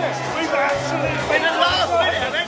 We've done it. We've absolutely. In the last minute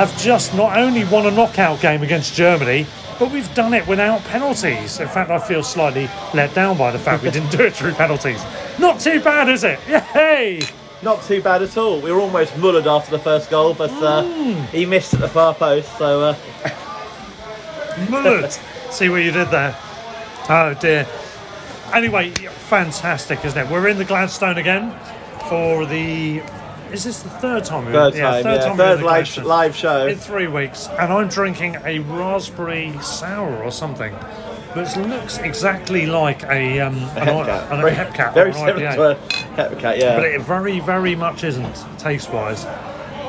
have just not only won a knockout game against Germany, but we've done it without penalties. In fact, I feel slightly let down by the fact we didn't do it through penalties. Not too bad, is it? Yay! Not too bad at all. We were almost mullered after the first goal, but uh, Mm. he missed at the far post. So uh, Mullet. See what you did there. Oh dear. Anyway, fantastic, isn't it? We're in the Gladstone again for the. Is this the third time? third time, third yeah, time third live, live show. in three weeks, and I'm drinking a raspberry sour or something, which looks exactly like a um, an, Hepcat. an, a Very- Hepcat Very or an similar to a Hepcat, yeah. but it very, very much isn't taste wise.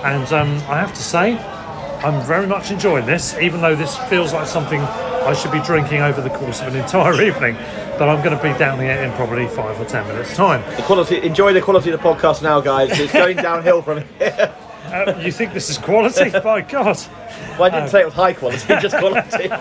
And um, I have to say, I'm very much enjoying this, even though this feels like something I should be drinking over the course of an entire evening. But I'm going to be downing it in probably five or ten minutes' time. the quality, enjoy the quality of the podcast now, guys. It's going downhill from here. Uh, you think this is quality? By God. Well, I didn't say it was high quality, just quality.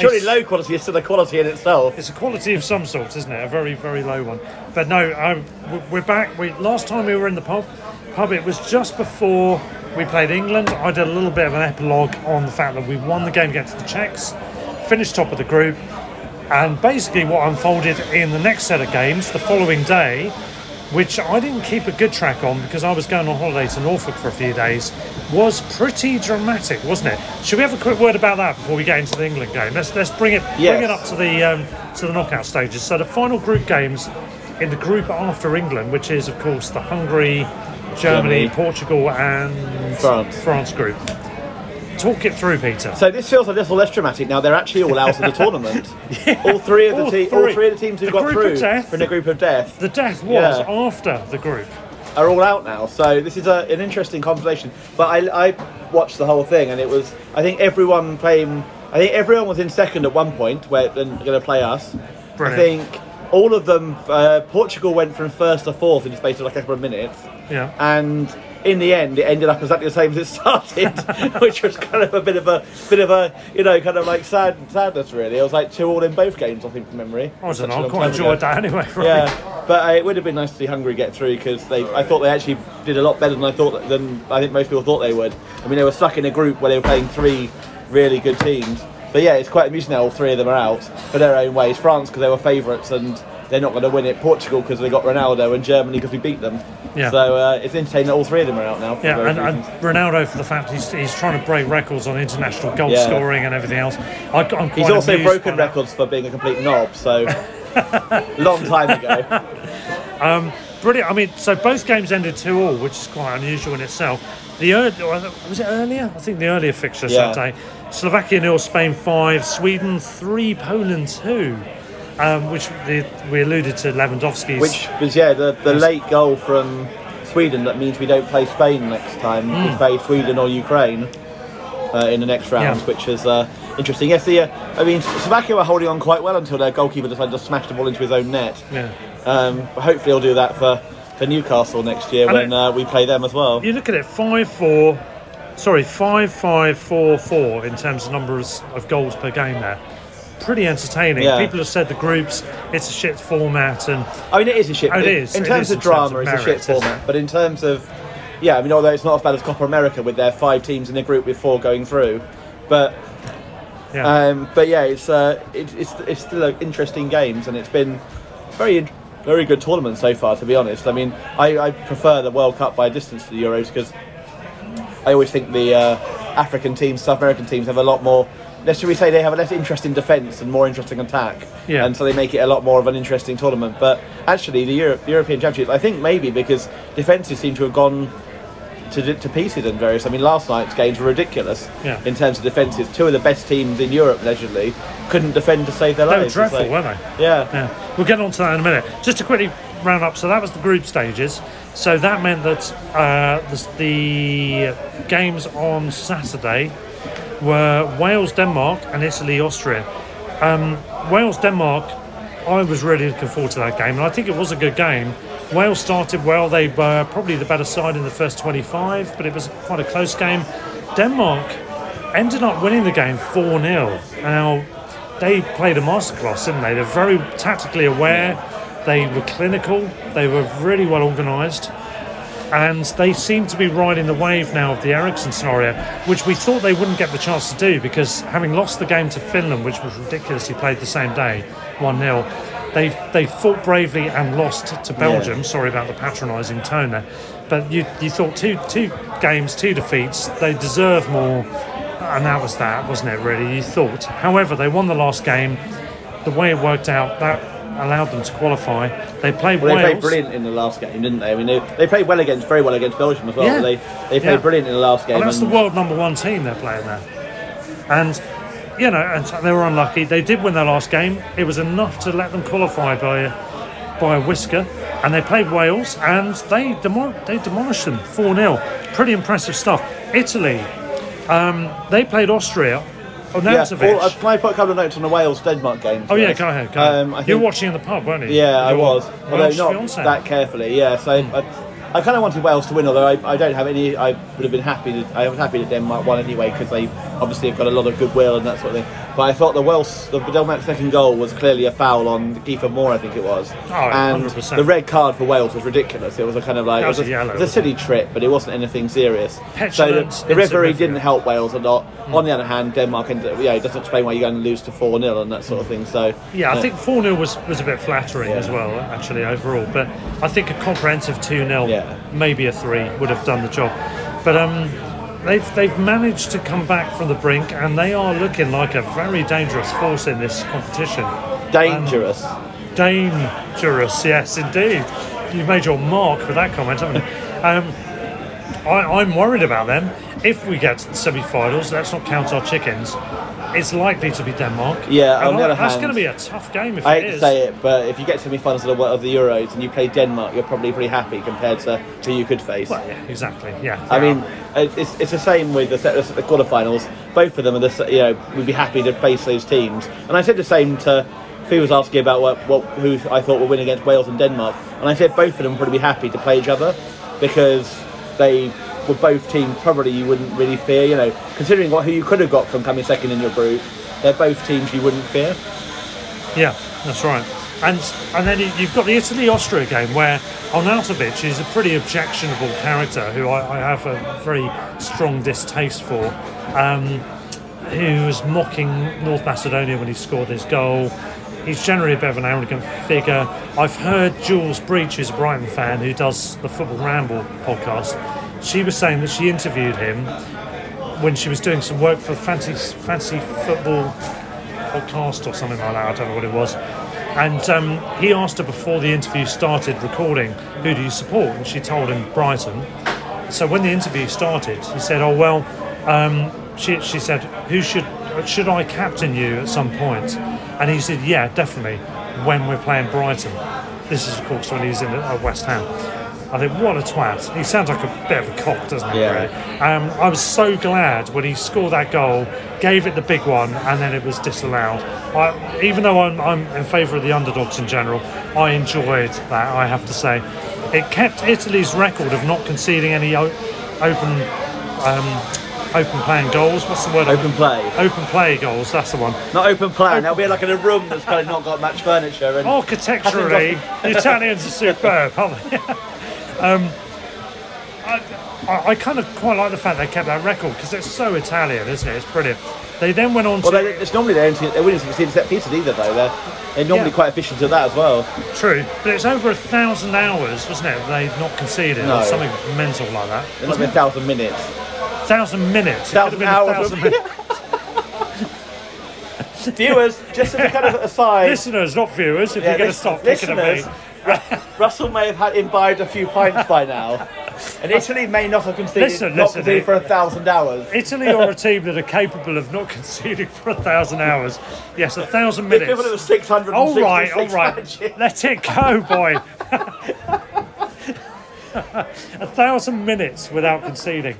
Surely low quality is still a quality in itself. It's a quality of some sort, isn't it? A very, very low one. But no, um, w- we're back. We last time we were in the pub, pub it was just before we played England. I did a little bit of an epilogue on the fact that we won the game against the Czechs, finished top of the group, and basically what unfolded in the next set of games the following day, which I didn't keep a good track on because I was going on holiday to Norfolk for a few days, was pretty dramatic, wasn't it? Should we have a quick word about that before we get into the England game? Let's let's bring it Yes. bring it up to the um, to the knockout stages. So the final group games in the group after England, which is of course the Hungary, Germany, Germany. Portugal, and France. France group. Talk it through, Peter. So this feels a little less dramatic now. They're actually all out of the tournament. All three of the All te- all three. three of the teams who The got through death. in the group of death the death was Yeah. after the group. are all out now. So this is a, an interesting conversation. But I, I watched the whole thing, and it was I think everyone playing. I think everyone was in second at one point where they're going to play us. Brilliant. I think all of them. Uh, Portugal went from first to fourth in the space of like a couple of minutes. Yeah. and in the end, it ended up exactly the same as it started, which was kind of a bit of a bit of a you know kind of like sad sadness really. It was like two all in both games, I think from memory. I was Such. I quite enjoyed that anyway. Right? Yeah, but uh, it would have been nice to see Hungary get through because they. I thought they actually did a lot better than I thought than I think most people thought they would. I mean, they were stuck in a group where they were playing three really good teams. But yeah, it's quite amusing now. All three of them are out for their own ways. France because they were favourites and they're not going to win it. Portugal because they got Ronaldo and Germany because we beat them. Yeah. So uh, it's entertaining that all three of them are out now. Yeah, and, and. Ronaldo for the fact he's, he's trying to break records on international goal Yeah. scoring and everything else. I, I'm quite He's also broken records for being a complete knob. So long time ago. Brilliant. I mean, so both games ended two all, which is quite unusual in itself. The ear- was it earlier? I think the earlier fixtures Yeah. that day. Slovakia nil, Spain five, Sweden three, Poland two. Um, which the, we alluded to Lewandowski's. Which was yeah the, the late goal from Sweden that means we don't play Spain next time. We play Sweden or Ukraine uh, in the next round, Yeah. which is uh, interesting. Yes, the uh, I mean Slovakia were holding on quite well until their goalkeeper decided to smash the ball into his own net. yeah. Um, hopefully he'll do that for, for Newcastle next year And when uh, we play them as well. You look at it, five four, sorry, five five four four in terms of numbers of goals per game. There, pretty entertaining. Yeah. People have said the groups, it's a shit format, and I mean, it is a shit. Oh, it in- In It terms is of in terms drama, of it's a merit, shit format. But in terms of, yeah, I mean, although it's not as bad as Copa America with their five teams in a group with four going through, but yeah, um, but yeah, it's uh, it, it's it's still uh, interesting games, and it's been very very good tournament so far. To be honest, I mean, I, I prefer the World Cup by a distance to the Euros because I always think the uh, African teams, South American teams have a lot more. Let's should we say they have a less interesting defence and more interesting attack, Yeah. and so they make it a lot more of an interesting tournament. But actually, the, Euro- the European Championships, I think maybe because defences seem to have gone to, to pieces in various. I mean, last night's games were ridiculous Yeah. in terms of defences. Two of the best teams in Europe, allegedly, couldn't defend to save their they were lives. It's dreadful, like- weren't they? Yeah. Yeah, we'll get on to that in a minute. Just to quickly round up, so that was the group stages. So that meant that uh, the, the games on Saturday were Wales, Denmark, and Italy, Austria. Um, Wales, Denmark, I was really looking forward to that game, and I think it was a good game. Wales started well, they were probably the better side in the first 25, but it was quite a close game. Denmark ended up winning the game 4 0. Now, they played a masterclass, didn't they? They're very tactically aware, they were clinical, they were really well organised, and they seem to be riding the wave now of the Eriksen scenario, which we thought they wouldn't get the chance to do because having lost the game to Finland, which was ridiculously played the same day, 1 0. They, they fought bravely and lost to Belgium. Sorry about the patronising tone there. But you, you thought two, two games, two defeats, they deserve more. And that was that, wasn't it, really? You thought. However, they won the last game. The way it worked out, that allowed them to qualify. They played Well, they Wales. played brilliant in the last game, didn't they? I mean, they, they played well against, very well against Belgium as well. Yeah. They they played Yeah. brilliant in the last game. And that's the world number one team they're playing there. And, you know, and they were unlucky. They did win their last game. It was enough to let them qualify by a, by a whisker. And they played Wales and they, demo- they demolished them 4 0. Pretty impressive stuff. Italy, um, they played Austria. Yeah, Arnautovic. well, uh, can I put a couple of notes on the Wales Denmark game? oh, yeah, go ahead. Go ahead. Um, I you think- were watching in the pub, weren't you? Yeah, I Your was. Although not fiancé. that carefully. Yeah, so I, I kind of wanted Wales to win, although I, I don't have any. I would have been happy. To, I was happy that Denmark won anyway because they obviously have got a lot of goodwill and that sort of thing. But I thought the Welsh, the Denmark second goal was clearly a foul on Kieffer Moore, I think it was. Oh, and 100%. the red card for Wales was ridiculous. It was a kind of like was it was a yellow, it was a silly trip, but it wasn't anything serious. So the, the referee didn't help Wales a lot. On the other hand, Denmark, ended, yeah, it doesn't explain why you're going to lose to four 0 and that sort of thing. So Yeah, I think 4 0 was, was a bit flattering Yeah. as well, actually, overall. But I think a comprehensive 2 0, Yeah. maybe a 3, would have done the job. But um, they've, they've managed to come back from the brink and they are looking like a very dangerous force in this competition. dangerous. Dangerous, yes, indeed. You've made your mark with that comment, haven't you? Um, I, I'm worried about them. If we get to the semi-finals, let's not count our chickens. It's likely to be Denmark. Yeah, And on the other that's hand- going to be a tough game if I it hate to say it, but if you get to semi-finals of the, of the Euros and you play Denmark, you're probably pretty happy compared to who you could face. Well, yeah, exactly. Yeah. I mean, it- it's, it's the same with the, the, the quarterfinals. Both of them are the you know we'd be happy to face those teams. And I said the same to Fee was asking about what, what who I thought would win against Wales and Denmark, and I said both of them would probably be happy to play each other because they were both teams probably you wouldn't really fear. You know, considering what who you could have got from coming second in your group, they're both teams you wouldn't fear. Yeah, that's right. And and then you've got the Italy-Austria game where Arnautovic is a pretty objectionable character who I, I have a very strong distaste for. Um, who was mocking North Macedonia when he scored his goal. He's generally a bit of an arrogant figure. I've heard Jules Breach, who's a Brighton fan who does the Football Ramble podcast. She was saying that she interviewed him when she was doing some work for Fancy Fancy Football podcast or something like that. I don't know what it was. And um, he asked her before the interview started recording, "Who do you support?" And she told him Brighton. So when the interview started, he said, "Oh well." Um, she, she said, "Who should should I captain you at some point?" And he said, "Yeah, definitely. When we're playing Brighton." This is of course when he's in at West Ham. I think what a twat. He sounds like a bit of a cock, doesn't he? Yeah. Really? Um, I was so glad when he scored that goal, gave it the big one, and then it was disallowed. I, even though I'm, I'm in favour of the underdogs in general, I enjoyed that. I have to say, it kept Italy's record of not conceding any o- open, um, open playing goals. What's the word? Open play. Open play goals. That's the one. Not open plan. They'll be like in a room that's kind of not got much furniture. And Architecturally, the Italians are superb, aren't they? um, I, I, kind of quite like the fact they kept that record because it's so Italian, isn't it? It's brilliant. They then went on Well, to they, it's normally they don't. They wouldn't concede set pieces either, though. They're they're normally Yeah. quite efficient at that as well. true, but it's over a thousand hours, wasn't it? They've not conceded No. or something mental like that. They're not been a thousand minutes. Thousand minutes. It Thousand could have been a hours. thousand minutes. Viewers, just as a kind of aside, Listeners, not viewers. If yeah, you're going to stop picking at me. Ru- Russell may have had imbibed a few pints by now, and Italy may not have conceded, Listen, not listen, conceded for a thousand hours. Italy are a team that are capable of not conceding for a thousand hours. Yes, a thousand The minutes. equivalent of 666 All right, all right. matches. Let it go, boy. a thousand minutes without conceding.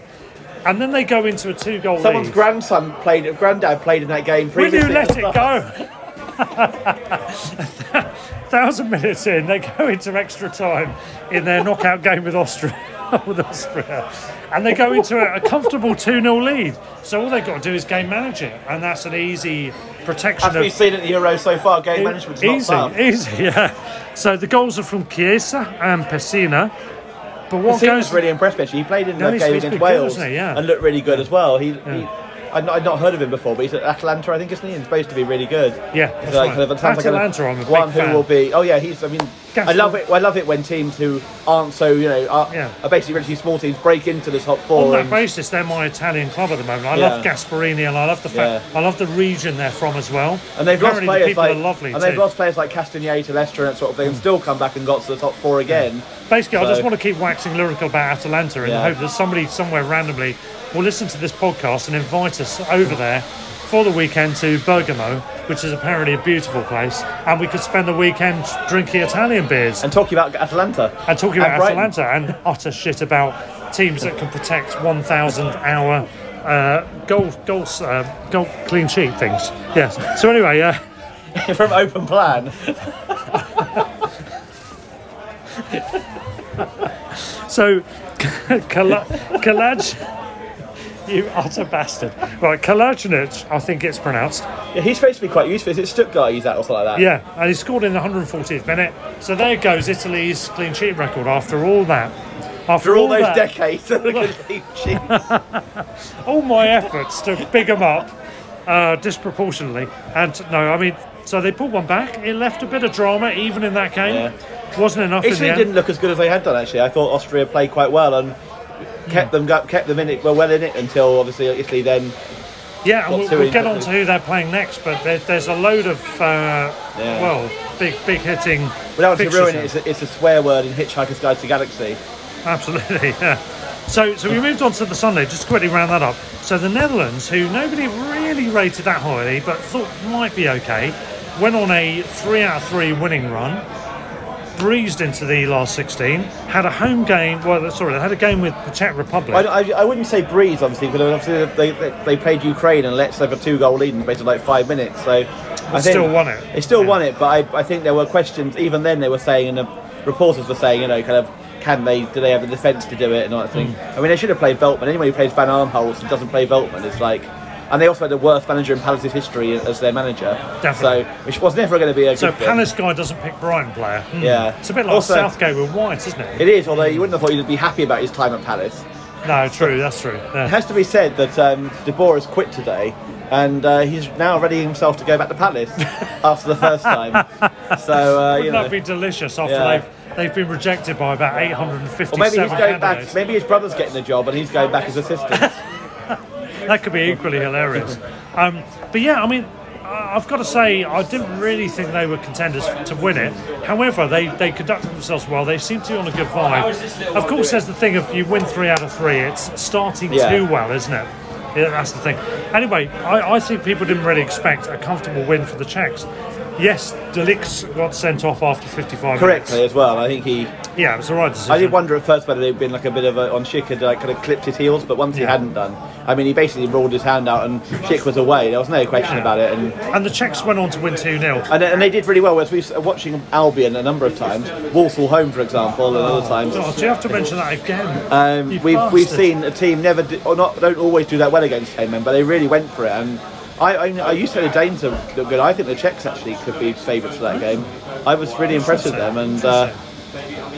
And then they go into a two goal Someone's lead. grandson played, granddad played in that game Will previously. you let it go? thousand minutes in, they go into extra time in their knockout game with Austria. with Austria. And they go into a, a comfortable 2 0 lead. So all they've got to do is game manage it. And that's an easy protection As of we've seen at the Euro so far, game management's not easy, easy, yeah. So the goals are from Chiesa and Pessina. But what He goes really impressed actually. He played in No, the game against good, Wales he? Yeah. and looked really good as well. He, he I'd not, I'd not heard of him before, but he's at Atalanta, I think, isn't he? And supposed to be really good. Yeah, that's like, right. kind of, it like Atalanta, I'm a one who fan. will be. Oh yeah, he's. I mean, I love it. I love it when teams who aren't so you know are, Yeah. are basically relatively small teams break into the top four. on that and- basis, they're my Italian club at the moment. I love Yeah. Gasperini and I love the fact Yeah. I love the region they're from as well. and they've lost players the people like are lovely and too. they've lost players like Castagne to Leicester and that sort of thing, and hmm. still come back and got to the top four again. Basically, I just want to keep waxing lyrical about Atalanta in the hope that somebody somewhere randomly will listen to this podcast and invite us over there for the weekend to Bergamo, which is apparently a beautiful place, and we could spend the weekend drinking Italian beers And talking about Atalanta and talking about Brighton. Atalanta and utter shit about teams that can protect 1,000 hour uh, goal, goals, uh, goal clean sheet things. Yes. So anyway, uh, from Open Plan. so Kala- Kalaj. You utter bastard. Right, Kalajnic, I think it's pronounced. Yeah, he's supposed to be quite useful. Is it Stuttgart he's at or something like that? Yeah, and he scored in the 140th minute. So there goes Italy's clean sheet record after all that. After For all those that, decades of the clean sheets. all my efforts to big them up uh, disproportionately. And no, I mean, so they pulled one back. It left a bit of drama even in that game. Yeah. Wasn't enough Italy didn't look as good as they had done actually. I thought Austria played quite well and kept them kept them in it well, well in it until obviously Italy then yeah, and we'll, we'll get on to who they're playing next. But there, there's a load of uh, Yeah. well, big big hitting. without to ruin it. It's a, it's a swear word in Hitchhiker's Guide to the Galaxy. Absolutely, yeah. So, so we moved on to the Sunday. Just to quickly round that up. So the Netherlands, who nobody really rated that highly, but thought might be okay, went on a three out of three winning run. Breezed into the last 16. Had a home game. Well, sorry, they had a game with the Czech Republic. I, I, I wouldn't say breeze, obviously, because obviously they, they, they played Ukraine and let us have a two goal lead in basically like five minutes. So I think still won it. They still Yeah. won it, but I, I think there were questions. Even then, they were saying, and the reporters were saying, you know, kind of, can they? Do they have the defence to do it and all that thing? Hmm. I mean, they should have played Veltman. Anyone who plays Van Aanholt and doesn't play Veltman is like. And they also had the worst manager in Palace's history as their manager. Definitely. So, which was never going to be a So. Palace guy doesn't pick Brighton player. Hmm. Yeah. It's a bit like Also- Southgate with White, isn't it? It is, although you wouldn't have thought he'd be happy about his time at Palace. No, true. That's true. It has to be said that um, De Boer has quit today, and uh, he's now ready himself to go back to Palace after the first time. So uh, you Wouldn't know, that be delicious after Yeah. they've they've been rejected by about 850. or maybe he's going candidates? back. Maybe his brother's getting the job, and he's going back as assistant. That could be equally hilarious. Um, but yeah, I mean, I've got to say, I didn't really think they were contenders to win it. However, they, they conducted themselves well. They seem to be on a good vibe. Of course, there's the thing of you win three out of three. It's starting Yeah. too well, isn't it? Yeah, that's the thing. Anyway, I, I think people didn't really expect a comfortable win for the Czechs. Yes, De Ligt got sent off after 55 Correctly minutes. as well. I think he. Yeah, it was the right decision. I did wonder at first whether they'd been like a bit of a on Schick had like kind of clipped his heels, but once he Yeah. hadn't done, I mean, he basically rolled his hand out, and Schick was away. There was no question about it, and And the Czechs went on to win 2 0. and, and they did really well. As we were watching Albion a number of times, Walsall home, for example, and other times. God, do you have to mention that again? Um, You we've we've bastard. seen a team never do, or not don't always do that well against ten men, but they really went for it. And I I, I used to say the Danes are look good. I think the Czechs actually could be favourites for that game. I was really impressed with them, and uh,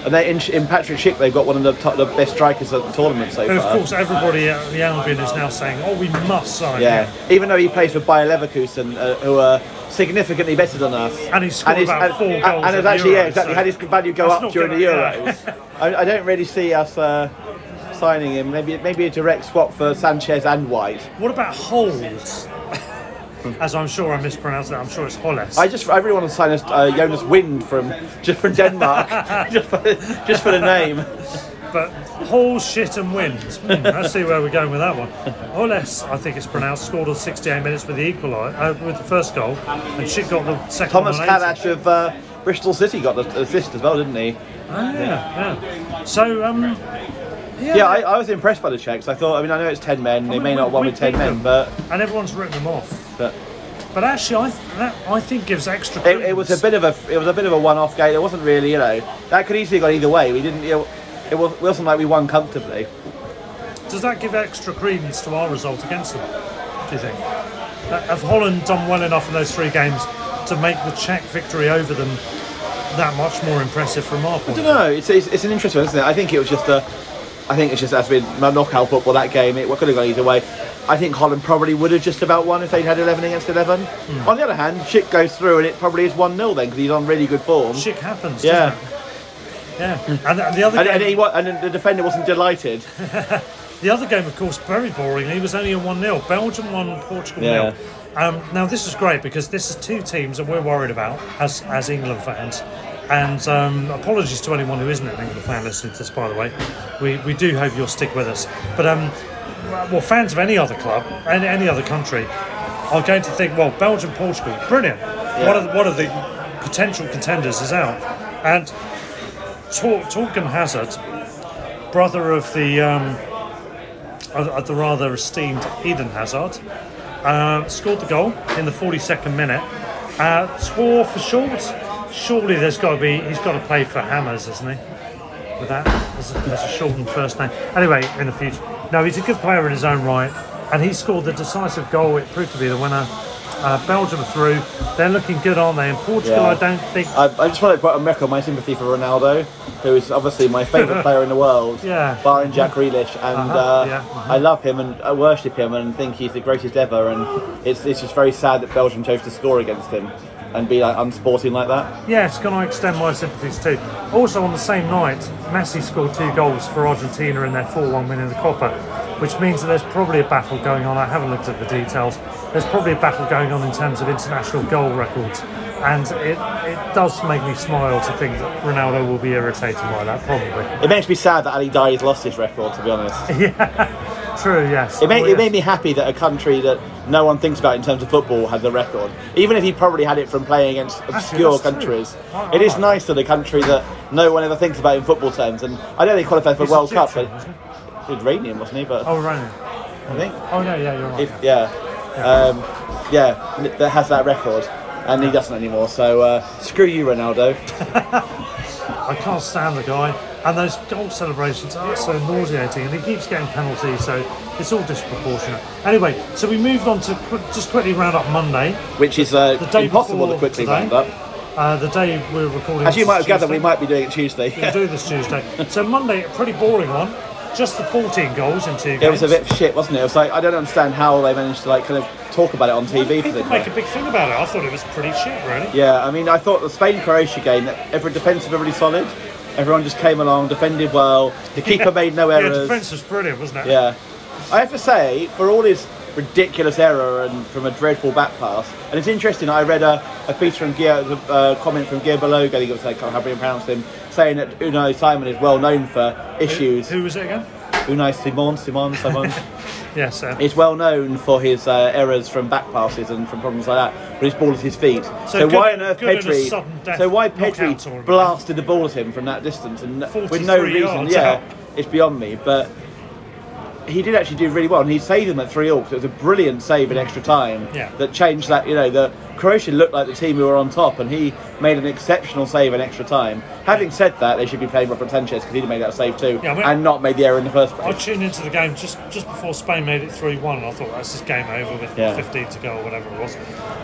and they in, in Patrick Schick they've got one of the top, the best strikers at the tournament so far. And of course, everybody at the Albion is now saying, "Oh, we must sign Yeah, him." even though he plays for Bayer Leverkusen, uh, who are significantly better than us, And he's scored he's- about and, four and, goals and has actually, yeah, exactly, so had his value go up during the Euros. I, I don't really see us uh, signing him. Maybe maybe a direct swap for Sanchez and White. What about Holes? As I'm sure I mispronounced that. I'm sure it's Holles. I just I really want to sign us uh, Jonas Wind from just from Denmark, just for just for the name. but Holes, shit, and wins. Hmm, let's see where we're going with that one. Holles, I think it's pronounced, scored on 68 minutes with the equaliser, uh, with the first goal, and shit got the second Thomas one on 80. Kalas of uh, Bristol City got the assist as well, didn't he? Ah, yeah, yeah. So, um, yeah, Yeah, I, I was impressed by the Czechs. I thought, I mean, I know it's ten men. They we- may not we with ten beat men, them. but, and everyone's written them off. but But actually, I th- that I think gives extra. It, it was a bit of a it was a bit of a one-off game. It wasn't really, you know, that could easily have gone either way. We didn't, you know, it was, it wasn't like we won comfortably. Does that give extra credence to our result against them? Do you think? Uh, Have Holland done well enough in those three games to make the Czech victory over them that much more impressive from our point? I don't know. It's, it's, it's an interesting one, isn't it? I think it was just a. I think it's just as been knockout football that game. It could have gone either way. I think Holland probably would have just about won if they'd had 11 against 11. Hmm. On the other hand, Schick goes through and it probably is 1 0 then because he's on really good form. Shit happens. Yeah. Yeah. And, and the other And, game, and, he, and the defender wasn't delighted. the other game, of course, very boring. boringly was only a one 0 Belgium won, Portugal Yeah. nil. Um, now this is great because this is two teams that we're worried about as as England fans. And um, apologies to anyone who isn't an England fan listening to this, by the way. We, we do hope you'll stick with us. But um, well, fans of any other club, any, any other country, are going to think, well, Belgium, Portugal, brilliant. One of the, one of the potential contenders is out, and Tor- Thorgan Hazard, brother of the um, of of the rather esteemed Eden Hazard, uh, scored the goal in the 42nd minute. Uh, Thor for short. Surely there's got to be. He's got to play for Hammers, hasn't he? With that as a, as a shortened first name. Anyway, in the future, no, he's a good player in his own right, and he scored the decisive goal. It proved to be the winner. Uh, Belgium through. They're looking good, aren't they? In Portugal, Yeah. I don't think. I, I just want to put on record my sympathy for Ronaldo, who is obviously my favourite player in the world, Yeah. barring Jack Grealish, and Uh-huh, uh, yeah, mhm. I love him and I worship him and think he's the greatest ever. And it's, it's just very sad that Belgium chose to score against him and be like unsporting like that. Yes, can I extend my sympathies too? Also, on the same night, Messi scored two goals for Argentina in their 4 1 win in the Copa, which means that there's probably a battle going on. I haven't looked at the details. There's probably a battle going on in terms of international goal records. And it, it does make me smile to think that Ronaldo will be irritated by that. Probably. It makes me sad that Ali Daei's lost his record, to be honest. True. Yes. It made, Oh, it yes. made me happy that a country that no one thinks about in terms of football had the record. Even if he probably had it from playing against obscure true. countries. I it is like nice that a country that no one ever thinks about in football terms. And I know they qualified for He's World Cup, Egyptian, but wasn't it was Iranian, wasn't he? But Oh, right. I think. Oh, no, yeah, you're right. If, yeah. Um, yeah, that has that record. And he doesn't anymore. So uh, screw you, Ronaldo. I can't stand the guy. And those goal celebrations are so nauseating, and he keeps getting penalties, so it's all disproportionate. Anyway, so we moved on to qu- just quickly round up Monday, Which is uh, The day impossible to quickly today. round up. uh, the day we're recording. As you might have gathered, we might be doing it Tuesday. We'll do this Tuesday. So Monday, a pretty boring one. Just the 14 goals in two games. It was a bit shit, wasn't it? It was like I don't understand how they managed to like kind of talk about it on TV for People make a big thing about it. I thought it was pretty shit, really. Yeah, I mean, I thought the Spain Croatia game, that every defensive really solid. Everyone just came along, defended well. The keeper made no errors. Yeah, defence was brilliant, wasn't it? Yeah. I have to say, for all his ridiculous error and from a dreadful back pass, and it's interesting, I read a, a piece from Gia, a comment from Gia Beloga, I think it was like, I can't remember how to pronounce him, saying that Unai Simon is well known for issues. Who was it again? Unai Simon, Simon, Simon. Yes, uh, is well known for his uh, errors from back passes and from problems like that, but his ball at his feet. So, good- why on earth Pedri? So why Pedri blasted the ball at him from that distance and with no reason? yards Yeah, out. it's beyond me. But he did actually do really well, and he saved them at three all. It was a brilliant save in extra time Yeah. that changed that. You know, the Croatia looked like the team who were on top, and he made an exceptional save in extra time. Having said that, they should be playing Robert Sanchez because he'd have made that save too, Yeah, I mean- and not made the error in the first place. I tuned into the game just just before Spain made it 3 1. I thought that's this game over with Yeah. 15 to go or whatever it was.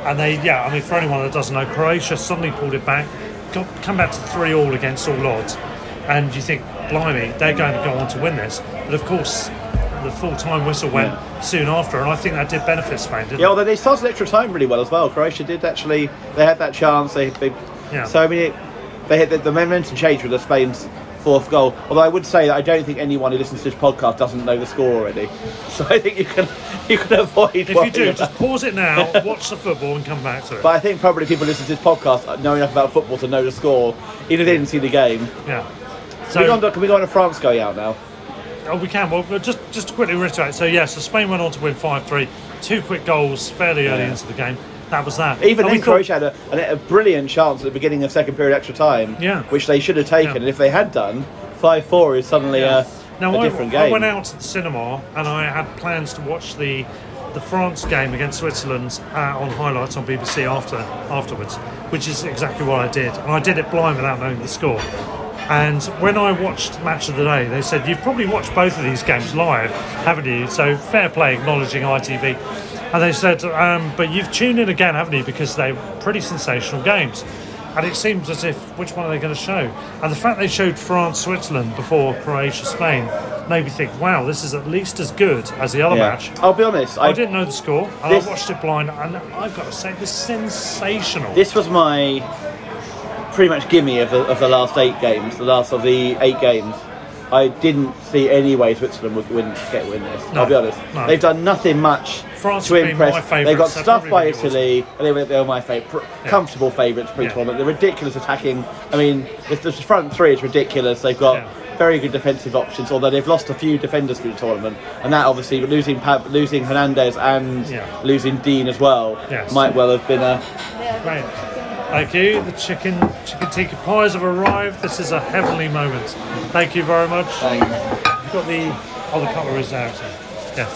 And they, yeah, I mean, for anyone that doesn't know, Croatia suddenly pulled it back, got, come back to 3 all against all odds. And you think, blimey, they're going to go on to win this. But of course, the full time whistle went soon after, and I think that did benefit Spain, didn't Yeah, it? although they started extra time really well as well. Croatia did actually. They had that chance. They, they Yeah. so I mean, it, they had the, the momentum changed with the Spain's fourth goal. Although I would say that I don't think anyone who listens to this podcast doesn't know the score already. So I think you can you can avoid. If you do, just pause it now, watch the football, and come back to it. But I think probably people listen to this podcast know enough about football to know the score, even if they didn't see the game. yeah. Can we, go So, on to, can we go on to France going out now? Oh, we can. Well, just just to quickly reiterate. So yeah, so Spain went on to win five three. Two quick goals fairly early Yeah. into the game. That was that. Even And then, thought- Croatia had a, a, a brilliant chance at the beginning of second period extra time, Yeah. which they should have taken. Yeah. And if they had done, 5 4 is suddenly a, Now a I, different I game. went out to the cinema and I had plans to watch the the France game against Switzerland uh, on highlights on BBC after afterwards, which is exactly what I did. And I did it blind without knowing the score. And when I watched Match of the Day, they said you've probably watched both of these games live, haven't you? So fair play, acknowledging ITV. And they said, um, but you've tuned in again, haven't you? Because they're pretty sensational games. And it seems as if which one are they going to show? And the fact they showed France Switzerland before Croatia Spain made me think, wow, this is at least as good as the other Yeah. match. I'll be honest, I, I, didn't know the score, and This- I watched it blind, and I've got to say, it was sensational. this was my pretty much gimme of the, of the last eight games, the last of the eight games. I didn't see any way Switzerland would win, get win this. No, I'll be honest. no. They've done nothing much France to impress. they got so stuffed by. Italy, and they were, they were my favourite, pr- comfortable favourites pre-tournament. The ridiculous attacking. I mean, the, the front three is ridiculous. They've got. Yeah. Very good defensive options, although they've lost a few defenders through the tournament, and that obviously losing Pav- losing Hernandez and Yeah. losing Digne as well Yes. might well have been a Great. Thank you. The chicken chicken tikka pies have arrived. This is a heavenly moment. Thank you very much. thing. You've got the oh the cutlery is out. Yeah.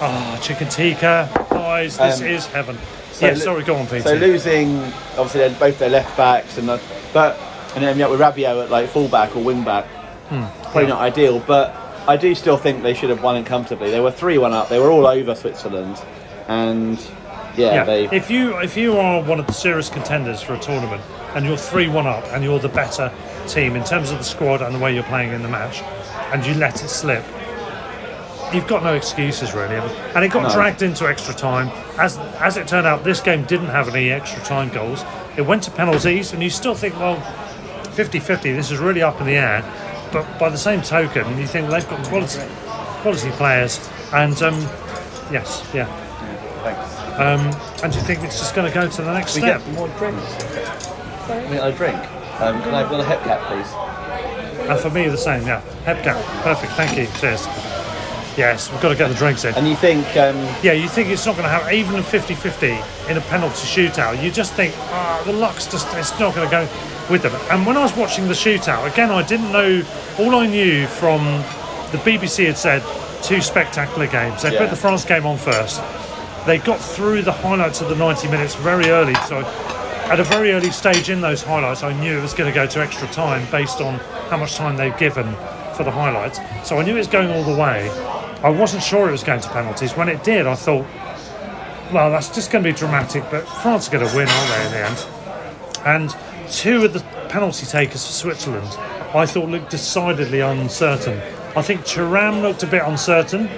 Ah, chicken tikka pies. This Um, is heaven. So yeah. lo- Sorry, go on, Peter. So losing, obviously, they're both their left backs, and the, but and then yeah, with Rabiot at like fullback or wing back, Hmm. probably not ideal. But I do still think they should have won it comfortably. They were three one up. They were all over Switzerland, and yeah, yeah. they If you if you are one of the serious contenders for a tournament and you're three one up and you're the better team in terms of the squad and the way you're playing in the match, and you let it slip, you've got no excuses really. And it got No. dragged into extra time. As as it turned out, this game didn't have any extra time goals. It went to penalties, and you still think, well, 50-50, This is really up in the air. But by the same token, you think they've got quality quality players, and um, yes, yeah. thanks. Um, and do you think it's just going to go to the next We step? get more drinks. I mean, a drink. Um, can I have another hep cap, please? And for me, the same, yeah. Hepcat, perfect, thank you, cheers. Yes, we've got to get the drinks in. And you think, um, Yeah, you think it's not going to happen, even a 50 50 in a penalty shootout, you just think, ah, the luck's just, it's not going to go with them. And when I was watching the shootout, again, I didn't know, all I knew from the BBC had said two spectacular games. They Yeah. put the France game on first. They got through the highlights of the 90 minutes very early, so at a very early stage in those highlights, I knew it was going to go to extra time based on how much time they've given for the highlights. So I knew it was going all the way. I wasn't sure it was going to penalties. When it did, I thought, well, that's just going to be dramatic, but France are going to win, aren't they, in the end? And two of the penalty takers for Switzerland, I thought looked decidedly uncertain. I think Thuram looked a bit uncertain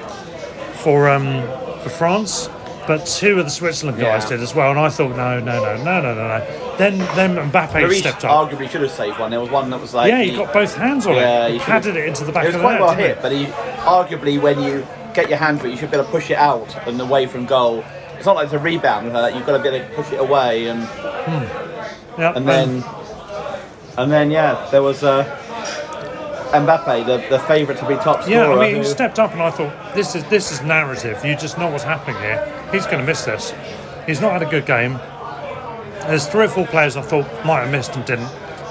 for um, for France, but two of the Switzerland guys Yeah. did as well. And I thought, no, no, no, no, no, no, no. Then then Mbappe Lloris stepped up. arguably should have saved one. There was one that was like. yeah, he got both hands on Yeah, it. he He padded it into the back of the net. It was of quite the well hit, but he arguably when you get your hand it, you should be able to push it out and away from goal. It's not like it's a rebound. You've got to be able to push it away, and Yeah, and then and then yeah, there was uh, Mbappe, the, the favourite to be top scorer. Yeah, I mean, he stepped up, and I thought this is this is narrative. You just know what's happening here. He's going to miss this. He's not had a good game. There's three or four players I thought might have missed and didn't.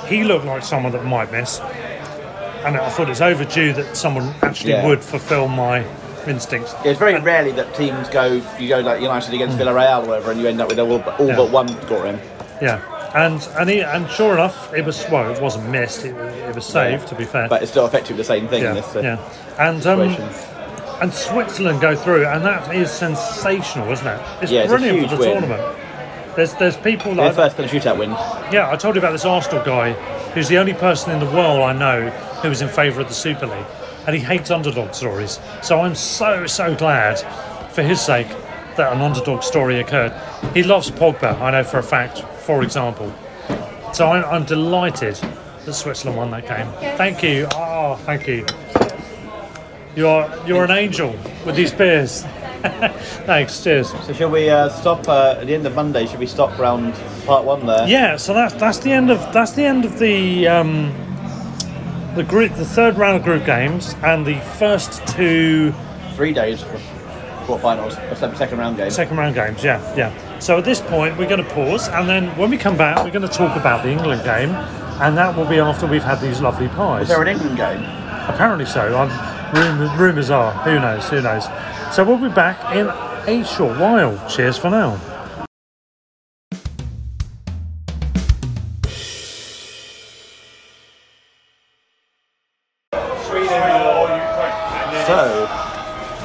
He looked like someone that might miss, and I thought it's overdue that someone actually Yeah. would fulfil my instincts. Yeah, it's very rarely that teams go. You go like United against hmm. Villarreal or whatever, and you end up with all, all. Yeah. but one scoring. Yeah, and and he, and sure enough, it was well, it wasn't missed. It, it was saved. To be fair, But it's still effectively the same thing yeah, this uh, yeah, and um, and Switzerland go through, and that is sensational, isn't it? It's Yeah, it's brilliant for the win. tournament. There's there's people Their like first kind of shootout win. yeah, I told you about this Arsenal guy who's the only person in the world I know who is in favour of the Super League, and he hates underdog stories. So I'm so so glad for his sake that an underdog story occurred. He loves Pogba, I know for a fact. For example, so I'm, I'm delighted that Switzerland won that game. Thank you. Oh, thank you. You're you're an angel with these beers. Thanks. Cheers. So shall we uh, stop uh, at the end of Monday? Should we stop round part one there? Yeah, so that's that's the end of that's the end of the um, the group the third round of group games and the first two Three days quarterfinals, second round games. second round games. Yeah, yeah. So at this point we're going to pause and then when we come back we're going to talk about the England game and that will be after we've had these lovely pies. Is there an England game? Apparently so. I'm, rumours, rumours are. Who knows? Who knows? So we'll be back in a short while. Cheers for now.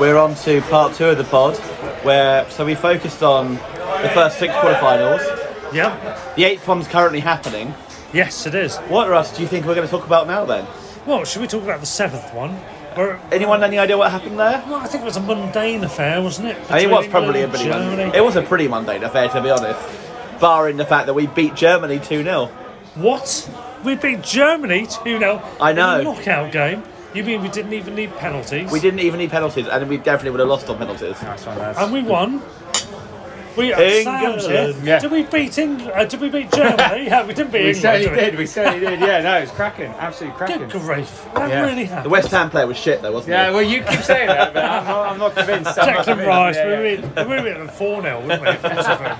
We're on to part two of the pod, where so we focused on the first six quarterfinals. Yep. The eighth one's currently happening. Yes, it is. What Russ, do you think we're going to talk about now then? Well, should we talk about the seventh one? Where, Anyone any idea what happened there? well, I think it was a mundane affair, wasn't it? I mean, it was probably a pretty mundane. It was a pretty mundane affair to be honest, barring the fact that we beat Germany two 0 What? We beat Germany 2 0 I know. In a knockout game. You mean we didn't even need penalties? We didn't even need penalties, and we definitely would have lost on penalties. And we won. We England. Sam's. Yeah. Did we beat England? Uh, did we beat Germany? yeah, we didn't beat We England. certainly did did. We certainly did. Yeah, no, it's cracking. Absolutely cracking. Good grief. That Yeah. really The happened. West Ham player was shit though, wasn't it? Yeah, he? well, you keep saying that, but I'm not, I'm not convinced. I'm not Declan convinced. Rice, Yeah, we yeah. would have we would have 4 0, wouldn't we? if it wasn't for him?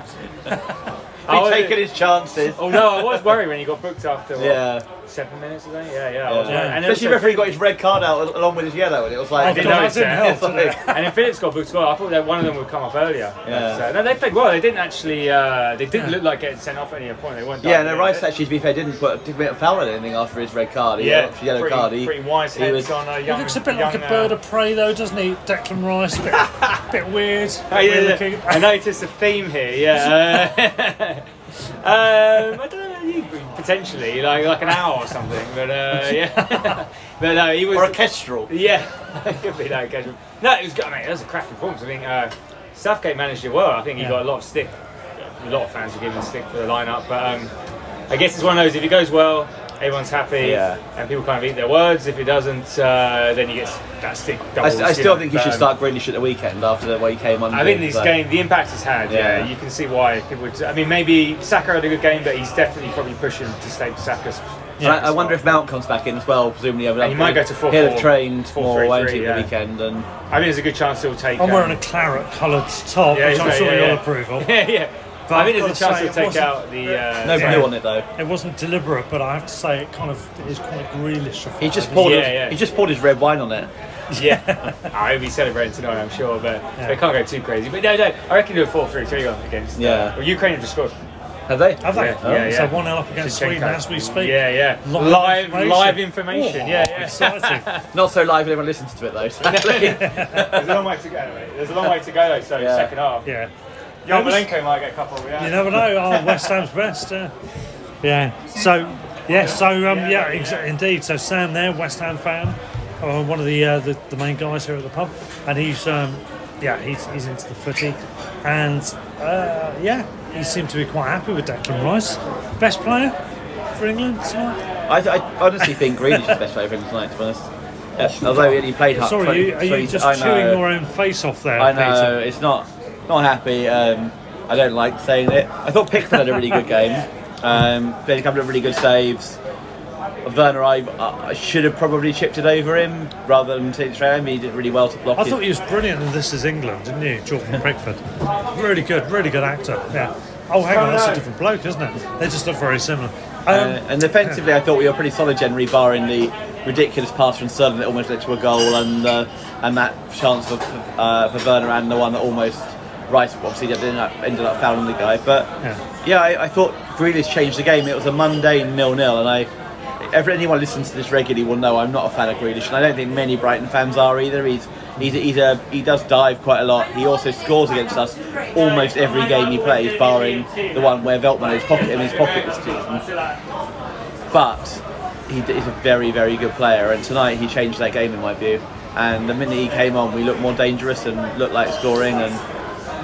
I He's was- taking his chances. Oh no, I was worried when he got booked after what, Yeah. Seven minutes or something. Yeah, yeah. I was Yeah. worried. And Especially also- referee got his red card out along with his yellow, and it was like, didn't notice that didn't that. help, It's did it? like- And then Phillips got booked as well. I thought that one of them would come up earlier. Yeah. So, no, they played well. They didn't actually. Uh, they didn't look like getting sent off at any point. They weren't. Yeah, done. no, Rice actually, to be fair, didn't put didn't foul or anything after his red card. He Yeah, got yellow pretty, card. He, pretty wise he was- on a He looks a bit like a bird uh, of prey, though, doesn't he? Declan Rice, bit, bit weird. bit Oh, yeah, weird yeah. I noticed a theme here. Yeah. Uh, um, I don't know. Potentially, like like an hour or something. But uh, yeah. but no, he was. orchestral. Yeah, it could be that occasion. No, it was good. I mean, it was a cracking performance. I think uh, Southgate managed it well. I think he Yeah. got a lot of stick. A lot of fans were giving stick for the lineup, but um, I guess it's one of those. If it goes well, everyone's happy, Yeah. and people kind of eat their words. If it doesn't, uh, then you get that stick. I, Doubles, I you still know, think you should um, start Grealish at the weekend after the way he came on. I think this game, the impact it's had, yeah. Yeah. you can see why people would. I mean, maybe Saka had a good game, but he's definitely probably pushing to stay Saka's. And I, I wonder if Mount comes back in as well, presumably. over And he might go to 4-4, He'll have trained 4-3-3, more, won't he, yeah. the weekend? And I think there's a good chance he'll take. I'm um, wearing a claret coloured top, Yeah, which I'm sure you'll approve of. yeah, yeah. But I I've think there's a chance to take out the. Uh, no Yeah. blue on it though. It wasn't deliberate, but I have to say it kind of is quite greenish. He just poured. Yeah, his, yeah. He just poured his red wine on it. Yeah, I'll be celebrating tonight, I'm sure, but Yeah. they can't go too crazy. But no, no, I reckon do a 4 3 3 on against. Uh, Yeah. well, Ukraine have just scored. Have they? Have they? Yeah, Oh, yeah, So yeah. 1 0 up against Zinchenko. Sweden as we speak. Yeah, yeah. Live Live, information. live information. Oh, yeah, yeah. Exciting. Not so live. Anyone listens to it though. sadly. There's a long way to go, mate. There's a long way to go, though, so Yeah. second half. yeah. Yarmolenko might get a couple, yeah. You never know. Oh, West Ham's best. Uh, yeah. So, yeah. So, um, yeah. Ex- indeed. So Sam there, West Ham fan, uh, one of the, uh, the the main guys here at the pub, and he's um, yeah, he's he's into the footy, and uh, yeah, he seemed to be quite happy with Declan Rice, best player for England tonight. I, I honestly think Grealish is the best player for England tonight. To be honest. Yeah, although he only played hard. Sorry, you, are you just I chewing your own face off there, I know Peter? it's not not happy. Um, I don't like saying it. I thought Pickford had a really good game. Um, played a couple of really good saves. Werner, I, I should have probably chipped it over him rather than take it straight. He did really well to block I it. thought he was brilliant in This Is England, didn't you, Jordan Pickford? Really good, really good actor. Yeah. Oh, hang on, that's a different bloke, isn't it? They just look very similar. Um, Uh, and defensively, I thought we were pretty solid generally, barring the ridiculous pass from Sterling that almost led to a goal, and uh, and that chance for uh, for Werner and the one that almost Rice obviously ended up, ended up fouling the guy. But Yeah. yeah, I, I thought Grealish changed the game. It was a mundane nil-nil, and I. If anyone listens to this regularly will know I'm not a fan of Grealish, and I don't think many Brighton fans are either. He's he's, he's a, he does dive quite a lot. He also scores against us almost every game he plays, barring the one where Veltman is pocket in his pocket this season but he he's a very, very good player. And tonight he changed that game in my view. And the minute he came on, we looked more dangerous and looked like scoring. And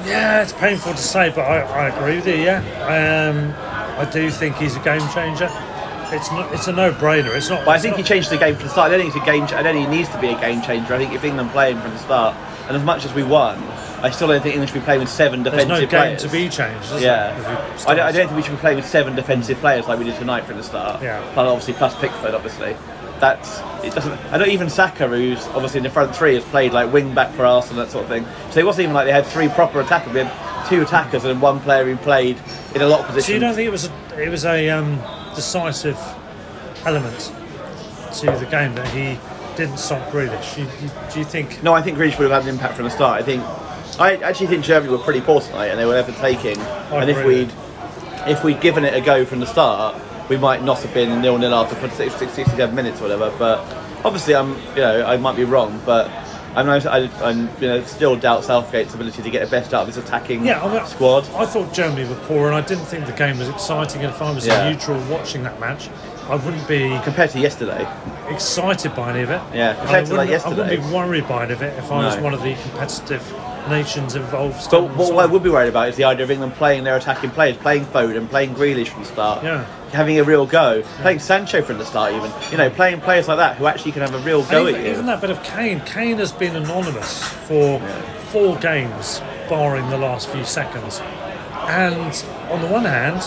Yeah, it's painful to say, but I, I agree with you. Yeah, um, I do think he's a game changer. It's not. It's a no-brainer. It's not. but I it's think he not- changed the game from the start. I don't think it's a game. I don't think he needs to be a game changer. I think if England play him from the start, and as much as we won, I still don't think England should be playing with seven There's defensive no game players. to be changed. Yeah, I don't, I don't think we should be playing with seven defensive players like we did tonight from the start. Yeah. Plus, obviously, plus Pickford, obviously. That's it. Doesn't. I don't even Saka, who's obviously in the front three, has played like wing back for Arsenal and that sort of thing. So it wasn't even like they had three proper attackers. We had two attackers and one player who played in a lot of positions. So you don't think it was a, it was a um, decisive element to the game that he didn't stop Grealish? You, you, do you think? No, I think Grealish would have had an impact from the start. I think, I actually think Germany were pretty poor tonight, and they were overtaking. and if we'd, if we'd given it a go from the start, we might not have been nil nil after 46, 67 minutes or whatever. But obviously, I'm, you know, I might be wrong, but. I'm, I, I'm, you know, still doubt Southgate's ability to get the best out of his attacking Yeah, I mean, squad. I thought Germany were poor, and I didn't think the game was exciting. And if I was Yeah. a neutral watching that match, I wouldn't be Compared to yesterday, excited by any of it. Yeah, compared I to, like, wouldn't- I wouldn't be worried by any of it if I was one of the competitive nations involved. But what, what I would be worried about is the idea of England playing their attacking players, playing Foden, playing Grealish from the start, Yeah. Having a real go, playing Sancho from the start, even you know, playing players like that who actually can have a real go And at even, you. even that bit of Kane. Kane has been anonymous for four games, barring the last few seconds. And on the one hand,